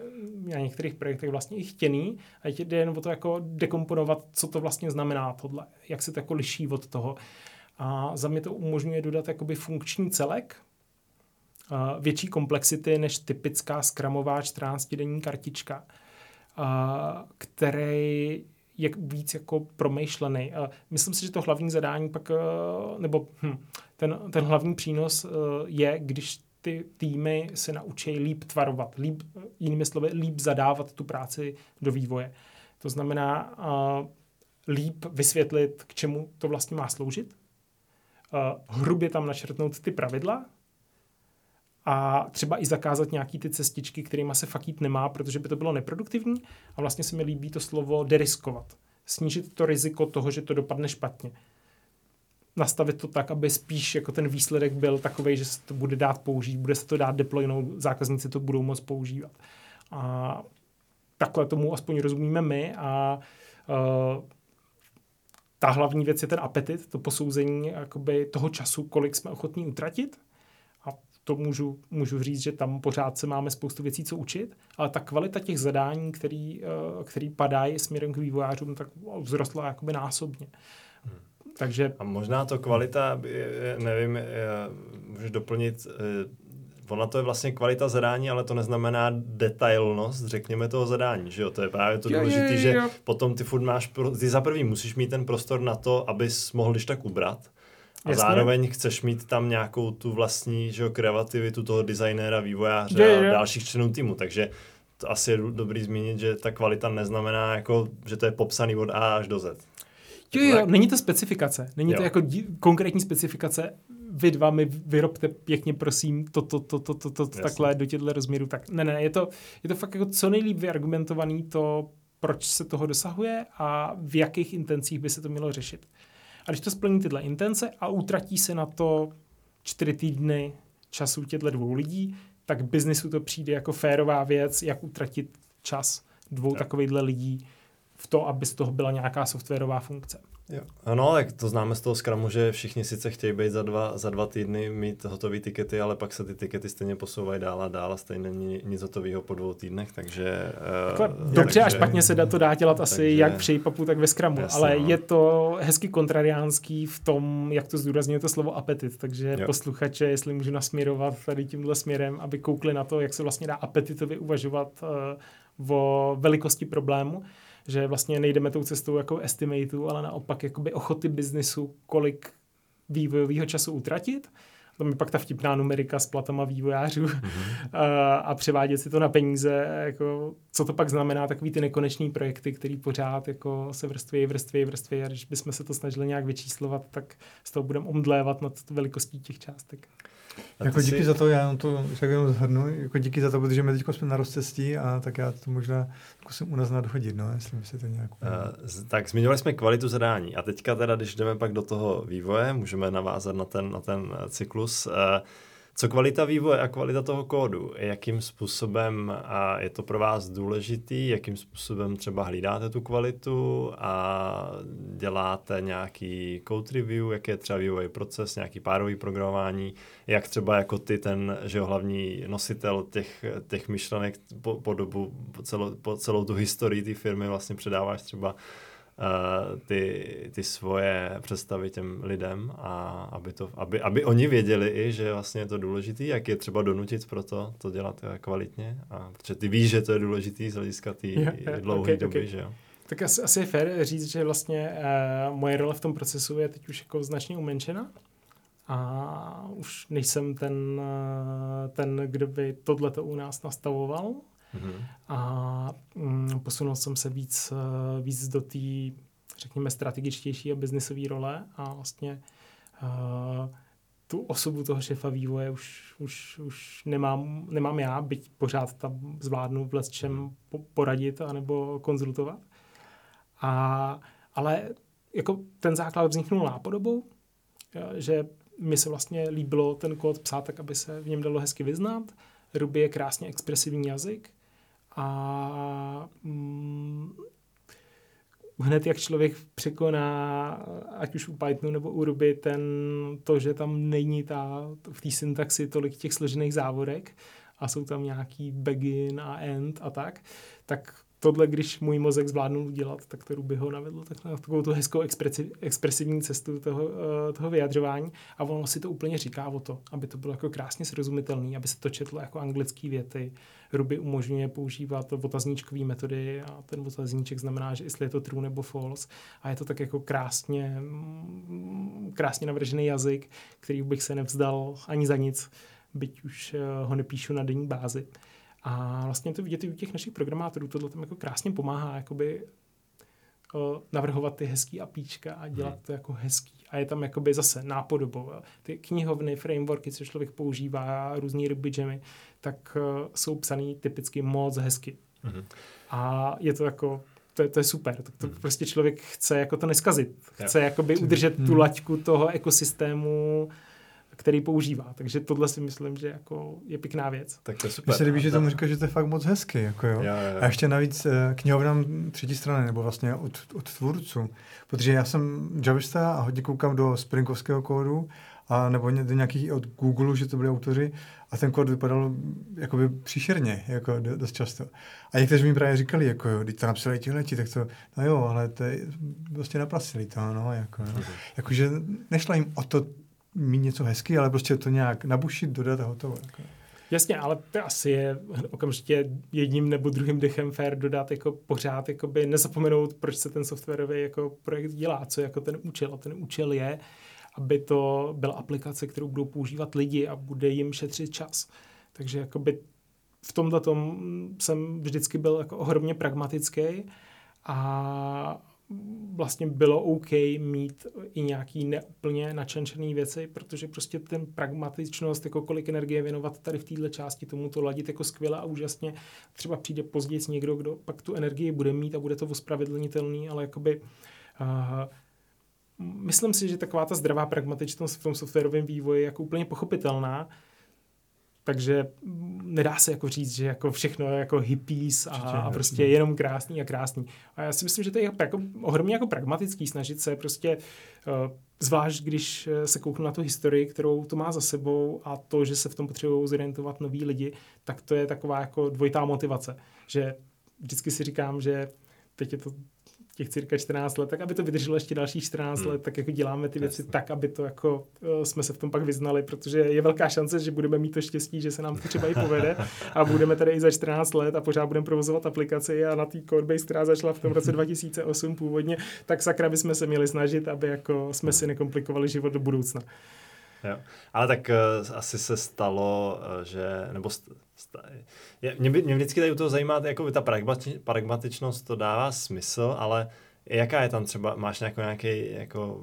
Speaker 3: na některých projektech vlastně i chtěný a jde jen o to jako dekomponovat, co to vlastně znamená tohle, jak se to jako liší od toho. A za mě to umožňuje dodat jakoby funkční celek, větší komplexity než typická skramová 14-denní kartička, který je víc jako promyšlený. Myslím si, že to hlavní zadání pak, nebo hm, ten, ten hlavní přínos je, když ty týmy se naučí líp tvarovat, líp, jinými slovy, líp zadávat tu práci do vývoje. To znamená uh, líp vysvětlit, k čemu to vlastně má sloužit, uh, hrubě tam načrtnout ty pravidla a třeba i zakázat nějaký ty cestičky, kterými se fakt jít nemá, protože by to bylo neproduktivní a vlastně se mi líbí to slovo deriskovat. Snížit to riziko toho, že to dopadne špatně nastavit to tak, aby spíš jako ten výsledek byl takový, že se to bude dát použít, bude se to dát deploynout, zákazníci to budou moct používat. A takhle tomu aspoň rozumíme my a uh, ta hlavní věc je ten apetit, to posouzení jakoby toho času, kolik jsme ochotní utratit. A to můžu, můžu říct, že tam pořád se máme spoustu věcí, co učit, ale ta kvalita těch zadání, který, uh, který padají směrem k vývojářům, tak vzrostla jakoby násobně.
Speaker 1: Takže... A možná to kvalita, nevím, můžeš doplnit, ona to je vlastně kvalita zadání, ale to neznamená detailnost, řekněme, toho zadání, že jo? To je právě to důležité, že potom ty furt máš, ty za prvý musíš mít ten prostor na to, abys mohl když tak ubrat, a Jasně. zároveň chceš mít tam nějakou tu vlastní že jo, kreativitu toho designéra, vývojáře je, je. a dalších členů týmu, takže to asi je dobrý zmínit, že ta kvalita neznamená, jako, že to je popsaný od A až do Z.
Speaker 3: Jo, jo, není to specifikace. Není jo. to jako dí, konkrétní specifikace. Vy dva mi vyrobte pěkně, prosím, to, to, to, to, to, to takhle do těchto rozměrů. Tak ne, ne, je to, je to fakt jako co nejlíp vyargumentovaný to, proč se toho dosahuje a v jakých intencích by se to mělo řešit. A když to splní tyhle intence a utratí se na to čtyři týdny času těchto dvou lidí, tak biznisu to přijde jako férová věc, jak utratit čas dvou takovýchhle lidí v to, aby z toho byla nějaká softwarová funkce.
Speaker 1: Jo. Ano, tak to známe z toho Scrumu, že všichni sice chtějí být za dva, za dva týdny mít hotové tikety, ale pak se ty tikety stejně posouvají dál a dál a stejně není nic hotového po dvou týdnech, takže...
Speaker 3: Uh, dobře a špatně se dá to dá dělat asi takže, jak při papu, tak ve Scrumu, jasně, ale no. je to hezky kontrariánský v tom, jak to zdůrazňuje to slovo apetit, takže jo. posluchače, jestli můžu nasměrovat tady tímhle směrem, aby koukli na to, jak se vlastně dá apetitově uvažovat uh, o velikosti problému, že vlastně nejdeme tou cestou jako estimateu, ale naopak jakoby ochoty biznisu, kolik vývojového času utratit. To mi pak ta vtipná numerika s platama vývojářů mm-hmm. [LAUGHS] a, a převádět si to na peníze, jako, co to pak znamená, takový ty nekonečný projekty, který pořád jako se vrství, vrství, vrství a když bychom se to snažili nějak vyčíslovat, tak z toho budeme omdlévat nad velikostí těch částek.
Speaker 2: Jako díky si... za to, já to však jenom zhrnu, jako díky za to, protože my teď jsme na rozcestí a tak já to možná zkusím u nás nadhodit, no, jestli si to nějak... Uh,
Speaker 1: tak zmiňovali jsme kvalitu zadání a teďka teda, když jdeme pak do toho vývoje, můžeme navázat na ten, na ten cyklus. Uh, co kvalita vývoje a kvalita toho kódu? Jakým způsobem a je to pro vás důležitý? Jakým způsobem třeba hlídáte tu kvalitu a děláte nějaký code review? Jak je třeba vývojový proces, nějaký párový programování? Jak třeba jako ty ten že jo, hlavní nositel těch, těch myšlenek po, po dobu, po celou, po celou tu historii té firmy vlastně předáváš třeba ty, ty svoje představy těm lidem a aby, to, aby, aby oni věděli i, že vlastně je to důležité, jak je třeba donutit pro to, to dělat eh, kvalitně. A, protože ty víš, že to je důležité z hlediska té dlouhé okay, doby, okay. že jo.
Speaker 3: Tak asi, asi je fér říct, že vlastně uh, moje role v tom procesu je teď už jako značně umenšena a už nejsem ten, uh, ten kdo by tohleto u nás nastavoval, Mm-hmm. A mm, posunul jsem se víc, eh, víc do té, řekněme, strategičtější a biznisové role a vlastně uh, tu osobu toho šefa vývoje už, už, už nemám, nemám já, byť pořád tam zvládnu v čem poradit anebo konzultovat. A, ale jako ten základ vzniknul nápodobou, eh, že mi se vlastně líbilo ten kód psát tak, aby se v něm dalo hezky vyznat. Ruby je krásně expresivní jazyk, a mm, hned jak člověk překoná, ať už u Pythonu nebo u Ruby, ten, to, že tam není ta, v té syntaxi tolik těch složených závorek a jsou tam nějaký begin a end a tak, tak tohle, když můj mozek zvládnul udělat, tak to Ruby ho navedlo tak na takovou tu hezkou expresi, expresivní cestu toho, uh, toho vyjadřování a ono si to úplně říká o to, aby to bylo jako krásně srozumitelné, aby se to četlo jako anglické věty. Ruby umožňuje používat otazníčkové metody a ten otazníček znamená, že jestli je to true nebo false a je to tak jako krásně, mm, krásně navržený jazyk, který bych se nevzdal ani za nic, byť už uh, ho nepíšu na denní bázi. A vlastně to vidět i u těch našich programátorů, tohle tam jako krásně pomáhá, jakoby o, navrhovat ty hezký apíčka a dělat hmm. to jako hezký. A je tam jakoby zase nápodobou. Ty knihovny, frameworky, co člověk používá, různý ruby jamy, tak uh, jsou psaný typicky moc hezky. Hmm. A je to jako to je, to je super. Tak to hmm. prostě člověk chce jako to neskazit. Chce jakoby udržet hmm. tu laťku toho ekosystému který používá. Takže tohle si myslím, že jako je pěkná věc.
Speaker 2: Tak to je super. Mně se líbí, že tomu říká, že to je fakt moc hezky. Jako jo. Jo, jo. A ještě navíc eh, knihovnám třetí strany, nebo vlastně od, od tvůrců. Protože já jsem javista a hodně koukám do Springovského kódu, a nebo do nějakých od Google, že to byli autoři, a ten kód vypadal jakoby příšerně, jako dost často. A někteří mi právě říkali, jako jo, když to napsali leti, tak to, no jo, ale to je prostě naprasili to, no, jako, no. Jakože nešlo jim o to mít něco hezky, ale prostě to nějak nabušit, dodat a hotovo. Jako.
Speaker 3: Jasně, ale to asi je okamžitě jedním nebo druhým dechem fair dodat jako pořád, jakoby nezapomenout, proč se ten softwarový jako projekt dělá, co jako ten účel. A ten účel je, aby to byla aplikace, kterou budou používat lidi a bude jim šetřit čas. Takže jakoby v tomhle tom jsem vždycky byl jako ohromně pragmatický a vlastně bylo OK mít i nějaký neúplně načenčený věci, protože prostě ten pragmatičnost, jako kolik energie věnovat tady v této části tomu to ladit jako skvěle a úžasně. Třeba přijde později někdo, kdo pak tu energii bude mít a bude to ospravedlnitelný, ale jakoby uh, myslím si, že taková ta zdravá pragmatičnost v tom softwarovém vývoji je jako úplně pochopitelná, takže nedá se jako říct, že jako všechno je jako hippies a, a prostě jenom krásný a krásný. A já si myslím, že to je jako ohromně jako pragmatický snažit se prostě, uh, zvlášť když se kouknu na tu historii, kterou to má za sebou a to, že se v tom potřebují zorientovat noví lidi, tak to je taková jako dvojitá motivace, že vždycky si říkám, že teď je to těch cirka 14 let, tak aby to vydrželo ještě dalších 14 hmm. let, tak jako děláme ty věci Jasně. tak, aby to jako uh, jsme se v tom pak vyznali, protože je velká šance, že budeme mít to štěstí, že se nám to třeba i povede a budeme tady i za 14 let a pořád budeme provozovat aplikaci a na té Codebase, která začala v tom roce 2008 původně, tak sakra bychom se měli snažit, aby jako jsme si nekomplikovali život do budoucna.
Speaker 1: Jo. Ale tak uh, asi se stalo, uh, že, nebo st- mě, by, mě vždycky tady u toho zajímá, jako ta pragmati, pragmatičnost, to dává smysl, ale jaká je tam třeba, máš nějaký, nějaký jako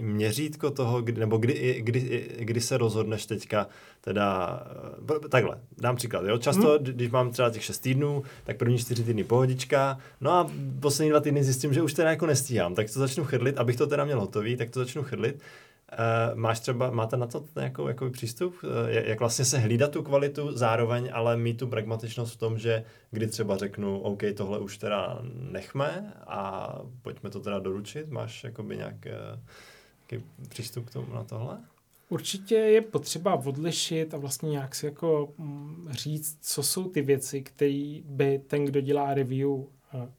Speaker 1: měřítko toho, kdy, nebo kdy, kdy, kdy se rozhodneš teďka, teda, eh, takhle, dám příklad, jo, často, hmm. když mám třeba těch šest týdnů, tak první čtyři týdny pohodička, no a poslední dva týdny zjistím, že už teda jako nestíhám, tak to začnu chrlit, abych to teda měl hotový, tak to začnu chrlit Uh, máš třeba, máte na to jako, jako přístup, uh, jak vlastně se hlídat tu kvalitu, zároveň ale mít tu pragmatičnost v tom, že kdy třeba řeknu, OK, tohle už teda nechme a pojďme to teda doručit, máš jakoby nějak, uh, přístup k tomu na tohle?
Speaker 3: Určitě je potřeba odlišit a vlastně nějak si jako mm, říct, co jsou ty věci, které by ten, kdo dělá review,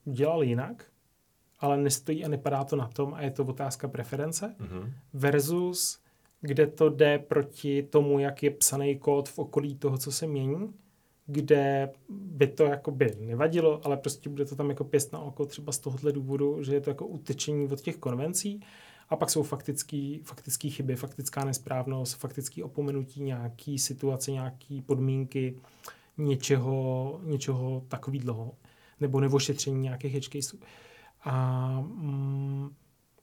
Speaker 3: dělal jinak ale nestojí a nepadá to na tom a je to otázka preference mm-hmm. versus kde to jde proti tomu, jak je psaný kód v okolí toho, co se mění, kde by to jako by nevadilo, ale prostě bude to tam jako pěst na oko třeba z tohohle důvodu, že je to jako utečení od těch konvencí a pak jsou faktický, faktický chyby, faktická nesprávnost, faktický opomenutí nějaký situace, nějaký podmínky, něčeho, něčeho takového, nebo nevošetření nějakých edge caseů. A mm,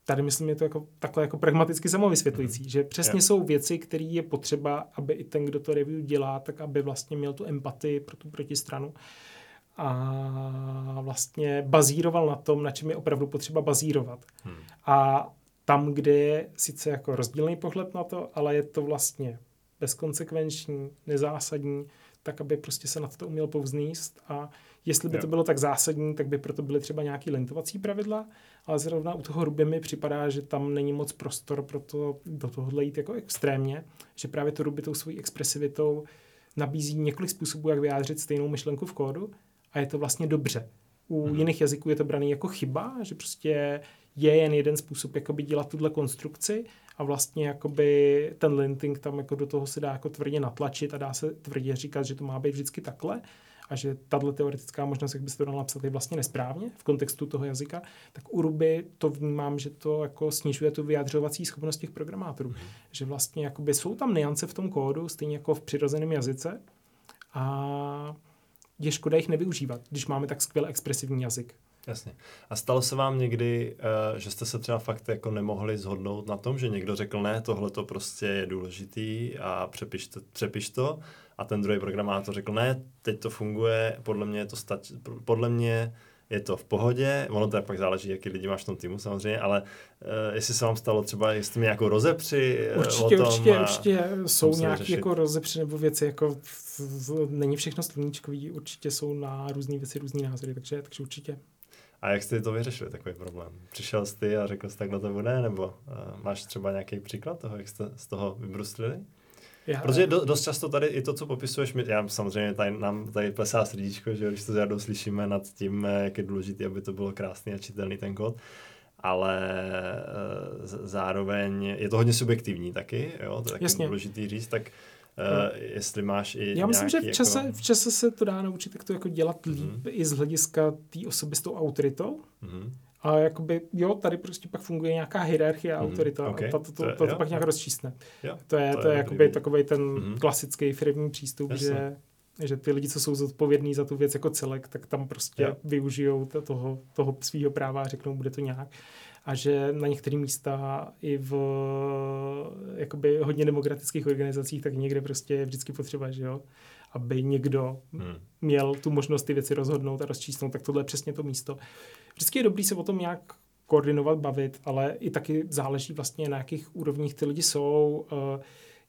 Speaker 3: tady myslím, je to jako, takhle jako pragmaticky samovysvětlující, mm. že přesně yeah. jsou věci, které je potřeba, aby i ten, kdo to review dělá, tak aby vlastně měl tu empatii pro tu protistranu a vlastně bazíroval na tom, na čem je opravdu potřeba bazírovat. Hmm. A tam, kde je sice jako rozdílný pohled na to, ale je to vlastně bezkonsekvenční, nezásadní, tak aby prostě se na to uměl povzníst a jestli by to bylo tak zásadní, tak by proto byly třeba nějaké lentovací pravidla, ale zrovna u toho Ruby mi připadá, že tam není moc prostor pro to do tohohle jít jako extrémně, že právě to Ruby tou svojí expresivitou nabízí několik způsobů, jak vyjádřit stejnou myšlenku v kódu a je to vlastně dobře. U hmm. jiných jazyků je to braný jako chyba, že prostě je jen jeden způsob jakoby dělat tuhle konstrukci a vlastně jakoby ten linting tam jako do toho se dá jako tvrdě natlačit a dá se tvrdě říkat, že to má být vždycky takhle a že tahle teoretická možnost, jak by se to dalo napsat, je vlastně nesprávně v kontextu toho jazyka, tak u Ruby to vnímám, že to jako snižuje tu vyjadřovací schopnost těch programátorů. Mm. Že vlastně jakoby jsou tam niance v tom kódu, stejně jako v přirozeném jazyce a je škoda jich nevyužívat, když máme tak skvěle expresivní jazyk.
Speaker 1: Jasně. A stalo se vám někdy, uh, že jste se třeba fakt jako nemohli zhodnout na tom, že někdo řekl, ne, tohle to prostě je důležitý a přepiš to, přepiš to a ten druhý programátor řekl, ne, teď to funguje, podle mě je to stač, podle mě je to v pohodě, ono to pak záleží, jaký lidi máš v tom týmu samozřejmě, ale uh, jestli se vám stalo třeba, jestli mi jako rozepři
Speaker 3: uh, určitě, o tom Určitě, určitě jsou nějaké jako rozepři nebo věci, jako v, v, není všechno sluníčkový, určitě jsou na různé věci různý názory, takže, takže určitě.
Speaker 1: A jak jste to vyřešili, takový problém? Přišel jsi a řekl jsi, takhle to bude, nebo uh, máš třeba nějaký příklad toho, jak jste z toho vybruslili? Já, Protože do, dost často tady i to, co popisuješ, my, já samozřejmě tady, nám tady plesá srdíčko, že když to s slyšíme nad tím, eh, jak je důležité, aby to bylo krásný a čitelný ten kód, ale uh, zároveň je to hodně subjektivní taky, jo, to je taky Jasně. důležitý říct, tak Uh, jestli máš i
Speaker 3: Já myslím, že v čase,
Speaker 1: jako...
Speaker 3: v čase se to dá naučit, jak to jako dělat líp mm-hmm. i z hlediska té osoby s tou autoritou. Mm-hmm. A jakoby, jo, tady prostě pak funguje nějaká hierarchie a mm, autorita okay. a to, to, to, to, to, to pak nějak rozčísne. Jo, to je, to je, to je jakoby takový ten mm. klasický firmní přístup, Jasne. že že ty lidi, co jsou zodpovědní za tu věc jako celek, tak tam prostě jo. využijou toho, toho svého práva a řeknou, bude to nějak. A že na některé místa i v jakoby hodně demokratických organizacích, tak někde prostě je vždycky potřeba, že jo, aby někdo hmm. měl tu možnost ty věci rozhodnout a rozčísnout, tak tohle je přesně to místo. Vždycky je dobrý se o tom nějak koordinovat, bavit, ale i taky záleží vlastně na jakých úrovních ty lidi jsou. Uh,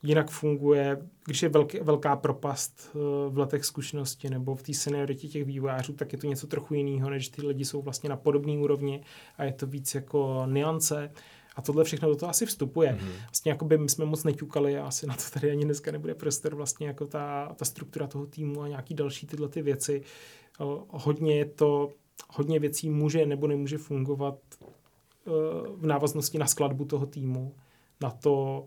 Speaker 3: jinak funguje, když je velký, velká propast uh, v letech zkušenosti nebo v té senioritě těch vývojářů, tak je to něco trochu jiného, než ty lidi jsou vlastně na podobné úrovni a je to víc jako niance. A tohle všechno do toho asi vstupuje. Mm-hmm. Vlastně jako by my jsme moc neťukali a asi na to tady ani dneska nebude prostor vlastně jako ta, ta struktura toho týmu a nějaký další tyhle ty věci. Hodně je to hodně věcí může nebo nemůže fungovat eh, v návaznosti na skladbu toho týmu, na to,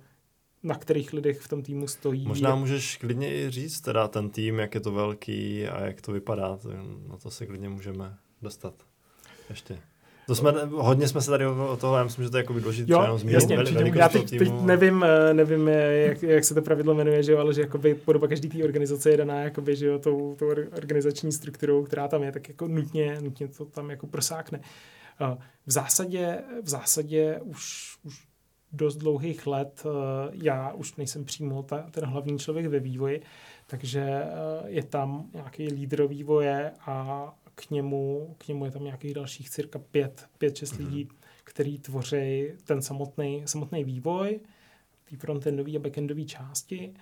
Speaker 3: na kterých lidech v tom týmu stojí.
Speaker 1: Možná můžeš klidně i říct teda ten tým, jak je to velký a jak to vypadá. Na to se klidně můžeme dostat ještě. To jsme, hodně jsme se tady o toho, já myslím, že to je jako důležité
Speaker 3: jo, jenom zmínit. Jasně, já teď, teď nevím, eh, nevím jak, jak, se to pravidlo jmenuje, že jo, ale že jakoby podoba každý té organizace je daná jakoby, že jo, tou, tou organizační strukturou, která tam je, tak jako nutně, nutně to tam jako prosákne. V zásadě, v zásadě už, už dost dlouhých let eh, já už nejsem přímo ta, ten hlavní člověk ve vývoji, takže eh, je tam nějaký lídr vývoje a k němu, k němu je tam nějakých dalších cirka pět, pět šest mm-hmm. lidí, který tvoří ten samotný, samotný vývoj, ty frontendové a backendové části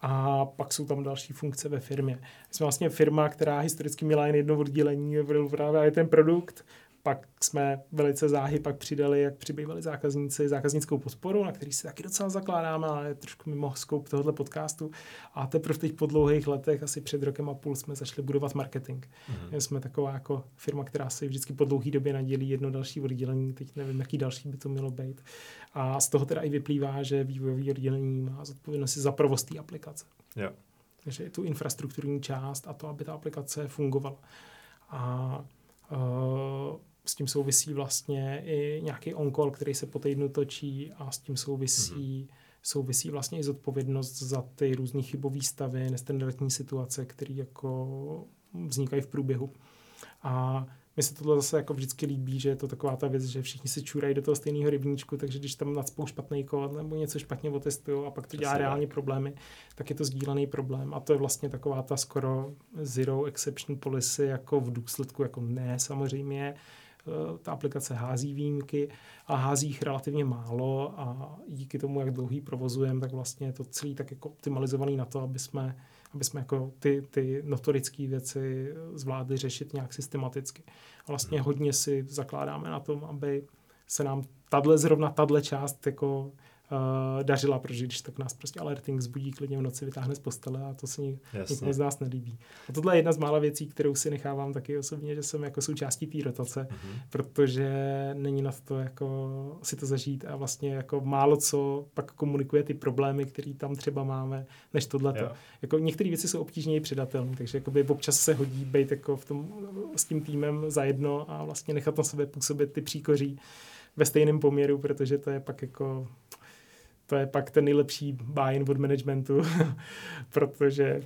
Speaker 3: a pak jsou tam další funkce ve firmě. Jsme vlastně firma, která historicky měla jen jedno oddělení, právě ten produkt, pak jsme velice záhy pak přidali, jak přibývali zákazníci, zákaznickou podporu, na který si taky docela zakládáme, ale je trošku mimo scope tohoto podcastu. A teprve teď po dlouhých letech, asi před rokem a půl, jsme začali budovat marketing. Mm-hmm. Jsme taková jako firma, která si vždycky po dlouhé době nadělí jedno další oddělení, teď nevím, jaký další by to mělo být. A z toho teda i vyplývá, že vývojové oddělení má zodpovědnost za provoz té aplikace.
Speaker 1: Yeah.
Speaker 3: Takže je tu infrastrukturní část a to, aby ta aplikace fungovala. A uh, s tím souvisí vlastně i nějaký on-call, který se po týdnu točí a s tím souvisí, mm-hmm. souvisí vlastně i zodpovědnost za ty různé chybové stavy, nestandardní situace, které jako vznikají v průběhu. A mně se tohle zase jako vždycky líbí, že je to taková ta věc, že všichni se čůrají do toho stejného rybníčku, takže když tam nadspou špatný kód nebo něco špatně otestují a pak to dělá reálně problémy, tak je to sdílený problém. A to je vlastně taková ta skoro zero exception policy jako v důsledku, jako ne samozřejmě, ta aplikace hází výjimky a hází jich relativně málo a díky tomu, jak dlouhý provozujeme, tak vlastně je to celý tak jako optimalizovaný na to, aby jsme, aby jsme jako ty, ty notorické věci zvládli řešit nějak systematicky. A vlastně hodně si zakládáme na tom, aby se nám tahle, zrovna tahle část jako uh, dařila, protože když tak nás prostě alerting zbudí klidně v noci, vytáhne z postele a to se nik, nikomu z nás nelíbí. A tohle je jedna z mála věcí, kterou si nechávám taky osobně, že jsem jako součástí té rotace, mm-hmm. protože není na to jako si to zažít a vlastně jako málo co pak komunikuje ty problémy, které tam třeba máme, než tohle. Jako některé věci jsou obtížněji předatelné, takže jakoby občas se hodí být jako v tom, s tím týmem zajedno a vlastně nechat na sebe působit ty příkoří ve stejném poměru, protože to je pak jako to je pak ten nejlepší buy-in od managementu, [LAUGHS] protože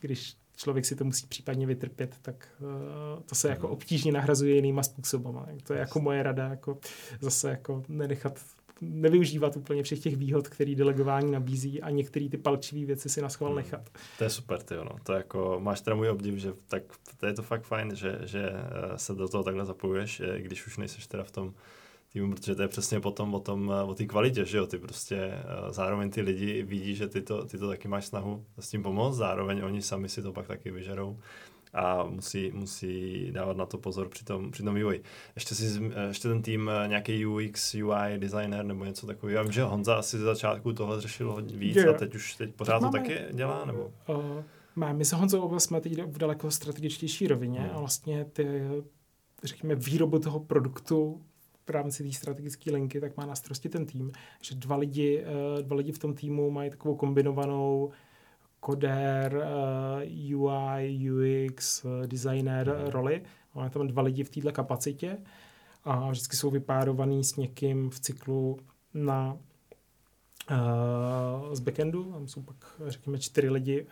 Speaker 3: když člověk si to musí případně vytrpět, tak uh, to se jako obtížně nahrazuje jinýma způsobama. To je jako moje rada, jako zase jako nenechat nevyužívat úplně všech těch výhod, který delegování nabízí a některé ty palčivé věci si na schvál hmm. nechat.
Speaker 1: To je super, ty ono. To jako, máš teda můj obdiv, že tak to je to fakt fajn, že, že eh, se do toho takhle zapojuješ, eh, když už nejseš teda v tom týmu, protože to je přesně potom o tom, o té kvalitě, že jo, ty prostě eh, zároveň ty lidi vidí, že ty to, ty to taky máš snahu s tím pomoct, zároveň oni sami si to pak taky vyžerou a musí, musí dávat na to pozor při tom, při tom vývoji. Ještě, si, eh, ještě ten tým, eh, nějaký UX, UI designer nebo něco takového. Já vím, že Honza asi ze začátku tohle řešil hodně víc je, a teď už teď pořád teď to máme, taky dělá? Nebo? Uh,
Speaker 3: máme. My se Honzou jsme teď v daleko strategičtější rovině hmm. a vlastně ty, řekněme, výrobu toho produktu v rámci té strategické linky, tak má na starosti ten tým, že dva lidi, eh, dva lidi v tom týmu mají takovou kombinovanou kodér, uh, UI, UX, designer mm. roli. Máme tam dva lidi v této kapacitě a vždycky jsou vypárovaný s někým v cyklu na z backendu, tam jsou pak řekněme čtyři lidi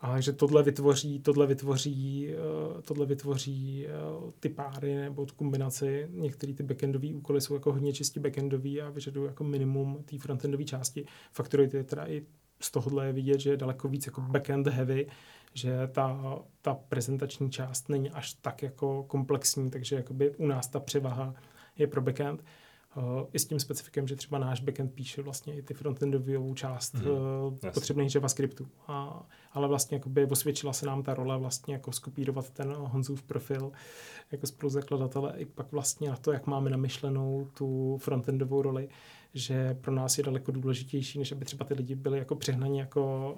Speaker 3: a, že tohle vytvoří, tohle vytvoří, uh, tohle vytvoří uh, ty páry nebo tu kombinaci. Některé ty backendové úkoly jsou jako hodně čistě backendový a vyžadují jako minimum té frontendové části. Faktory je teda i z tohohle je vidět, že je daleko víc jako backend heavy, že ta, ta prezentační část není až tak jako komplexní, takže jakoby u nás ta převaha je pro backend. Uh, I s tím specifikem, že třeba náš backend píše vlastně i ty frontendovou část mm-hmm. uh, potřebných JavaScriptů. A, ale vlastně jakoby osvědčila se nám ta role vlastně jako skopírovat ten Honzův profil jako spoluzakladatele i pak vlastně na to, jak máme namyšlenou tu frontendovou roli, že pro nás je daleko důležitější, než aby třeba ty lidi byli jako přehnaní jako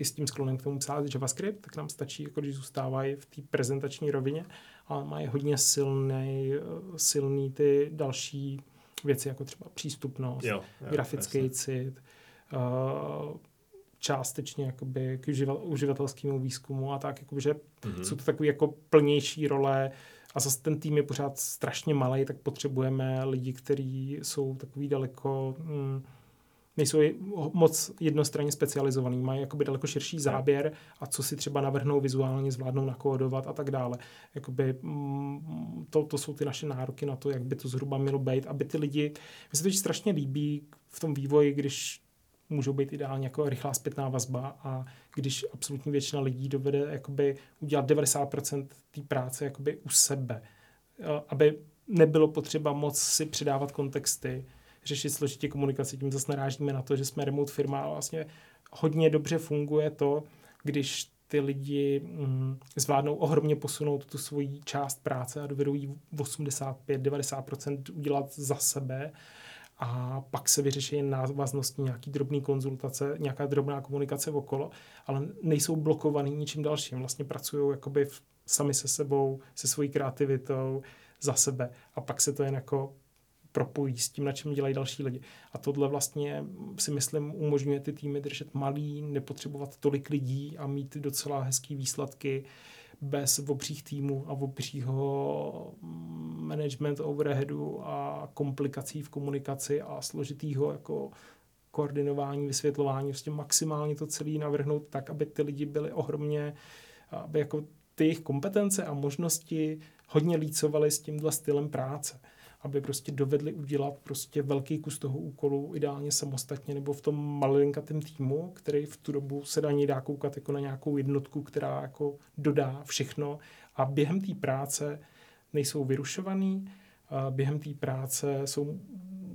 Speaker 3: i s tím sklonem k tomu psát JavaScript, tak nám stačí, jako když zůstávají v té prezentační rovině, ale mají hodně silný, silný ty další věci, jako třeba přístupnost, jo, jo, grafický jasně. cit, uh, částečně jakoby k uživatelskému výzkumu a tak, jakoby, že mm-hmm. jsou to takové jako plnější role a zase ten tým je pořád strašně malý, tak potřebujeme lidi, kteří jsou takový daleko mm, nejsou moc jednostranně specializovaný, mají jakoby daleko širší záběr a co si třeba navrhnou vizuálně, zvládnou nakódovat a tak dále. Jakoby, mm, to, to jsou ty naše nároky na to, jak by to zhruba mělo být, aby ty lidi, mi se to strašně líbí v tom vývoji, když můžou být ideálně jako rychlá zpětná vazba a když absolutní většina lidí dovede jakoby udělat 90% té práce jakoby u sebe, aby nebylo potřeba moc si přidávat kontexty, řešit složitě komunikaci. Tím zase narážíme na to, že jsme remote firma a vlastně hodně dobře funguje to, když ty lidi mm, zvládnou ohromně posunout tu svoji část práce a dovedou jí 85-90% udělat za sebe a pak se vyřeší návaznosti, nějaký drobný konzultace, nějaká drobná komunikace okolo, ale nejsou blokovaný ničím dalším. Vlastně pracují jakoby v, sami se sebou, se svojí kreativitou, za sebe a pak se to jen jako propojí s tím, na čem dělají další lidi. A tohle vlastně si myslím umožňuje ty týmy držet malý, nepotřebovat tolik lidí a mít docela hezký výsledky bez obřích týmů a obřího management overheadu a komplikací v komunikaci a složitýho jako koordinování, vysvětlování, vlastně maximálně to celé navrhnout tak, aby ty lidi byli ohromně, aby jako ty jejich kompetence a možnosti hodně lícovaly s tímhle stylem práce aby prostě dovedli udělat prostě velký kus toho úkolu, ideálně samostatně nebo v tom malinkatém týmu, který v tu dobu se dá dá koukat jako na nějakou jednotku, která jako dodá všechno a během té práce nejsou vyrušovaný, během té práce jsou,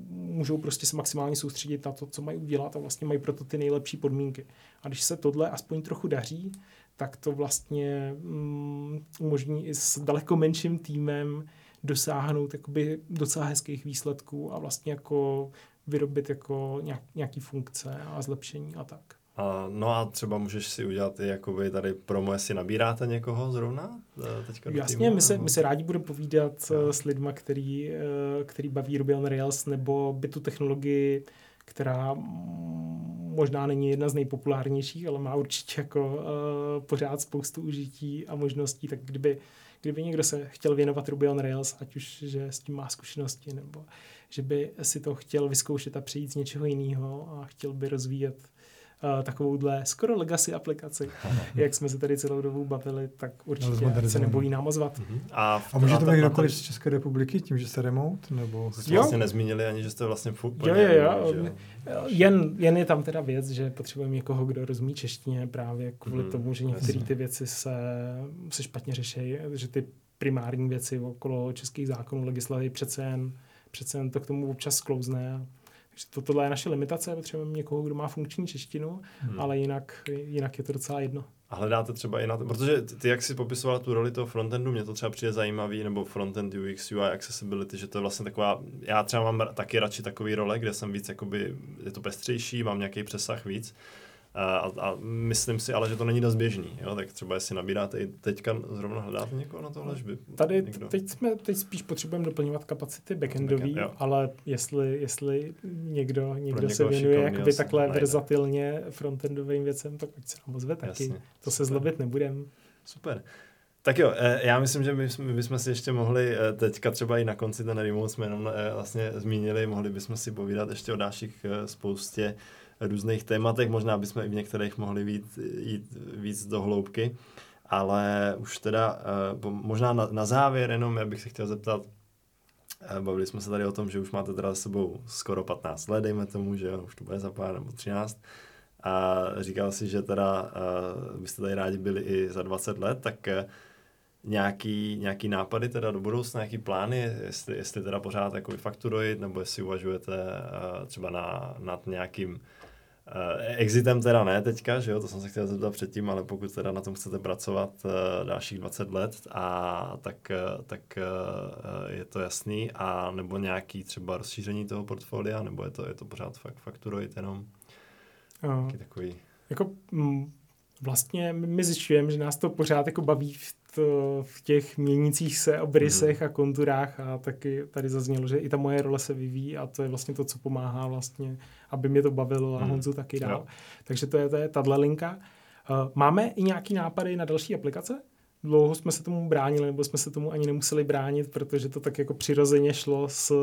Speaker 3: můžou prostě se maximálně soustředit na to, co mají udělat a vlastně mají proto ty nejlepší podmínky. A když se tohle aspoň trochu daří, tak to vlastně mm, umožní i s daleko menším týmem dosáhnout jakoby docela hezkých výsledků a vlastně jako vyrobit jako nějak, nějaký funkce a zlepšení a tak.
Speaker 1: A, no a třeba můžeš si udělat i jakoby tady promo, jestli nabíráte někoho zrovna?
Speaker 3: Eh, teďka Jasně, týmu, my, se, my se rádi budeme povídat no. s lidma, který, eh, který baví Ruby on Rails nebo by tu technologii, která možná není jedna z nejpopulárnějších, ale má určitě jako uh, pořád spoustu užití a možností, tak kdyby kdyby někdo se chtěl věnovat Ruby on Rails, ať už že s tím má zkušenosti, nebo že by si to chtěl vyzkoušet a přejít z něčeho jiného a chtěl by rozvíjet takovouhle skoro legacy aplikaci, jak jsme se tady celou dobu bavili, tak určitě no, se nebojí nám ozvat.
Speaker 2: Mm-hmm. A, a může to být kdokoliv z České republiky, tím, že jste remote? Nebo...
Speaker 1: Jste vlastně nezmínili ani, že jste vlastně
Speaker 3: úplně... Jo, jo, jo. Jen, jen je tam teda věc, že potřebujeme někoho, kdo rozumí češtině právě kvůli mm, tomu, že některé ty věci se, se špatně řeší, že ty primární věci okolo českých zákonů, legislativy přece jen, přece jen to k tomu občas sklouzne. To, tohle je naše limitace, potřebujeme někoho, kdo má funkční češtinu, hmm. ale jinak, jinak je to docela jedno.
Speaker 1: A hledáte třeba i na to, protože ty, jak jsi popisoval tu roli toho frontendu, mě to třeba přijde zajímavý, nebo frontend UX, UI, accessibility, že to je vlastně taková, já třeba mám taky radši takový role, kde jsem víc, jakoby, je to pestřejší, mám nějaký přesah víc, A, a myslím si ale, že to není dost běžný, jo? tak třeba jestli nabíráte i teďka zrovna hledáte někoho na tohle, že by
Speaker 3: Tady
Speaker 1: někdo...
Speaker 3: teď, jsme, teď spíš potřebujeme doplňovat kapacity backendový,
Speaker 1: Backend, jo.
Speaker 3: ale jestli, jestli někdo, někdo se věnuje jakoby takhle
Speaker 1: najde.
Speaker 3: verzatilně frontendovým věcem, tak ať se nám ozve taky.
Speaker 1: Jasně,
Speaker 3: to se
Speaker 1: super.
Speaker 3: zlobit nebudem.
Speaker 1: Super. Tak jo, eh, já myslím, že my, bychom si ještě mohli, eh, teďka třeba i na konci ten remote jsme jenom eh, vlastně zmínili, mohli bychom si povídat ještě o dalších spoustě různých tématech, možná bychom i v některých mohli jít, jít víc do hloubky, ale už teda eh, možná na, na závěr jenom, já bych se chtěl zeptat, eh, bavili jsme se tady o tom, že už máte teda za sebou skoro 15 let, dejme tomu, že už to bude za pár nebo 13, a říkal si, že teda uh, byste tady rádi byli i za 20 let, tak nějaký, nějaký nápady teda do budoucna, nějaký plány, jestli, jestli teda pořád jako fakturoid, nebo jestli uvažujete uh, třeba na, nad nějakým exitem teda ne teďka, že jo, to jsem se chtěl zeptat předtím, ale pokud teda na tom chcete pracovat uh, dalších 20 let, a tak, uh, tak je to jasný, a nebo nějaký třeba rozšíření toho portfolia, nebo je to, je to pořád fakt fakturoid jenom?
Speaker 3: Uh,
Speaker 1: takový.
Speaker 3: jako mm, vlastně my zjišťujeme, že nás to pořád jako baví v, v těch měnících se obrysech a konturách a taky tady zaznělo, že i ta moje role se vyvíjí a to je vlastně to, co pomáhá vlastně, aby mě to bavilo a
Speaker 1: Mhm.
Speaker 3: Honzu taky dál.
Speaker 1: Jo.
Speaker 3: Takže to je, to je tahle linka. Uh, máme i nějaký nápady na další aplikace? Dlouho jsme se tomu bránili, nebo jsme se tomu ani nemuseli bránit, protože to tak jako přirozeně šlo s,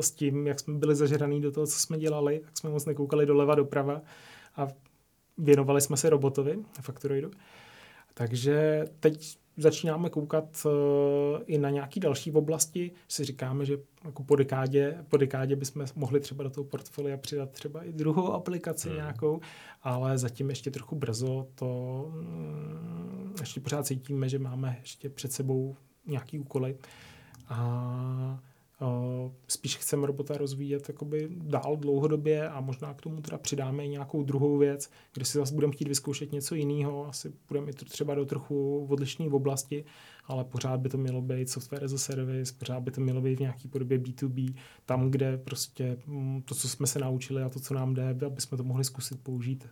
Speaker 3: s tím, jak jsme byli zažraný do toho, co jsme dělali, tak jsme moc nekoukali doleva, doprava a věnovali jsme se robotovi, Factoroidu. Takže teď začínáme koukat uh, i na nějaké další oblasti. Si říkáme, že jako po dekádě, po dekádě bychom mohli třeba do toho portfolia přidat třeba i druhou aplikaci
Speaker 1: Hmm.
Speaker 3: nějakou, ale zatím ještě trochu brzo to mm, ještě pořád cítíme, že máme ještě před sebou nějaký úkoly a spíš chceme robota rozvíjet jakoby dál dlouhodobě a možná k tomu teda přidáme i nějakou druhou věc, kde si zase budeme chtít vyzkoušet něco jiného, asi budeme i to třeba do trochu odlišné oblasti, ale pořád by to mělo být software as a service, pořád by to mělo být v nějaké podobě B2B, tam, kde prostě mm, to, co jsme se naučili a to, co nám jde, aby jsme to mohli zkusit použít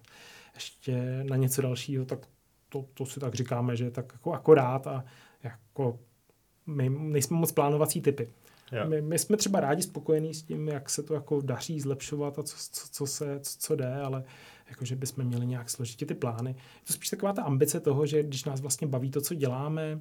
Speaker 3: ještě na něco dalšího, tak to, to si tak říkáme, že tak jako akorát a jako my nejsme moc plánovací typy. My, my jsme třeba rádi spokojení s tím, jak se to jako daří zlepšovat a co, co, co, se, co, co jde, ale jakože bychom měli nějak složitě ty plány. Je to spíš taková ta ambice toho, že když nás vlastně baví to, co děláme,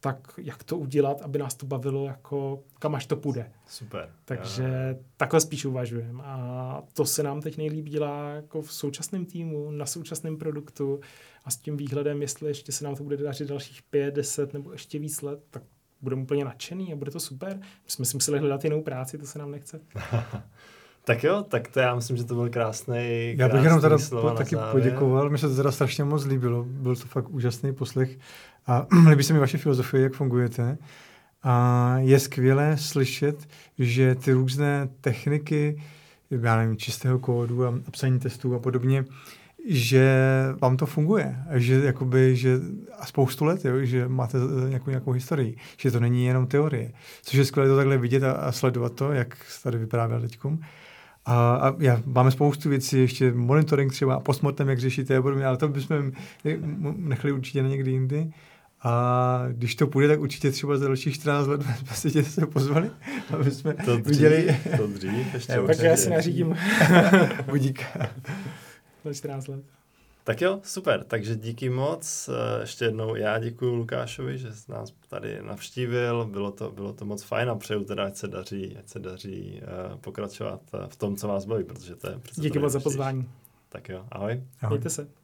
Speaker 3: tak jak to udělat, aby nás to bavilo, jako kam až to půjde.
Speaker 1: Super.
Speaker 3: Takže
Speaker 1: Jo.
Speaker 3: takhle spíš uvažujeme. A to se nám teď nejlíp dělá jako v současném týmu, na současném produktu a s tím výhledem, jestli ještě se nám to bude dařit dalších pět, deset nebo ještě víc let, tak budeme úplně nadšený a bude to super. My jsme si museli hledat jinou práci, to se nám nechce. [LAUGHS]
Speaker 1: Tak jo, tak to já myslím, že to byl krásný.
Speaker 2: Já bych jenom teda po, taky
Speaker 1: závěr.
Speaker 2: poděkoval, mi se to teda strašně moc líbilo, byl to fakt úžasný poslech a [CLEARS THROAT] líbí se mi vaše filozofie, jak fungujete. A je skvělé slyšet, že ty různé techniky, já nevím, čistého kódu a a psaní testů a podobně, že vám to funguje, že jakoby, že a spoustu let, jo, že máte eh, nějakou, nějakou historii, že to není jenom teorie, což je skvělé to takhle vidět a, a sledovat to, jak tady vyprávěl teďkom. A, a já, máme spoustu věcí, ještě monitoring třeba a postmortem, jak řešíte a podobně, ale to bychom nechali určitě na někdy jindy. A když to půjde, tak určitě třeba za dalších 14 let [LAUGHS] jsme tě se pozvali, aby jsme
Speaker 1: To dřív,
Speaker 2: viděli
Speaker 1: to dřív ještě
Speaker 2: Jo,
Speaker 3: Tak já si nařídím [LAUGHS] [LAUGHS]
Speaker 2: budík.
Speaker 3: Za 14 let.
Speaker 1: Tak jo, super, takže díky moc. Eh, Ještě jednou já děkuji Lukášovi, že jsi nás tady navštívil. Bylo to, bylo to moc fajn a přeju teda, ať se daří, ať se daří uh, pokračovat eh, v tom, co vás baví, protože to je přece
Speaker 3: Díky moc za pozvání.
Speaker 1: Tak jo, ahoj.
Speaker 2: Ahoj.
Speaker 3: Mějte se.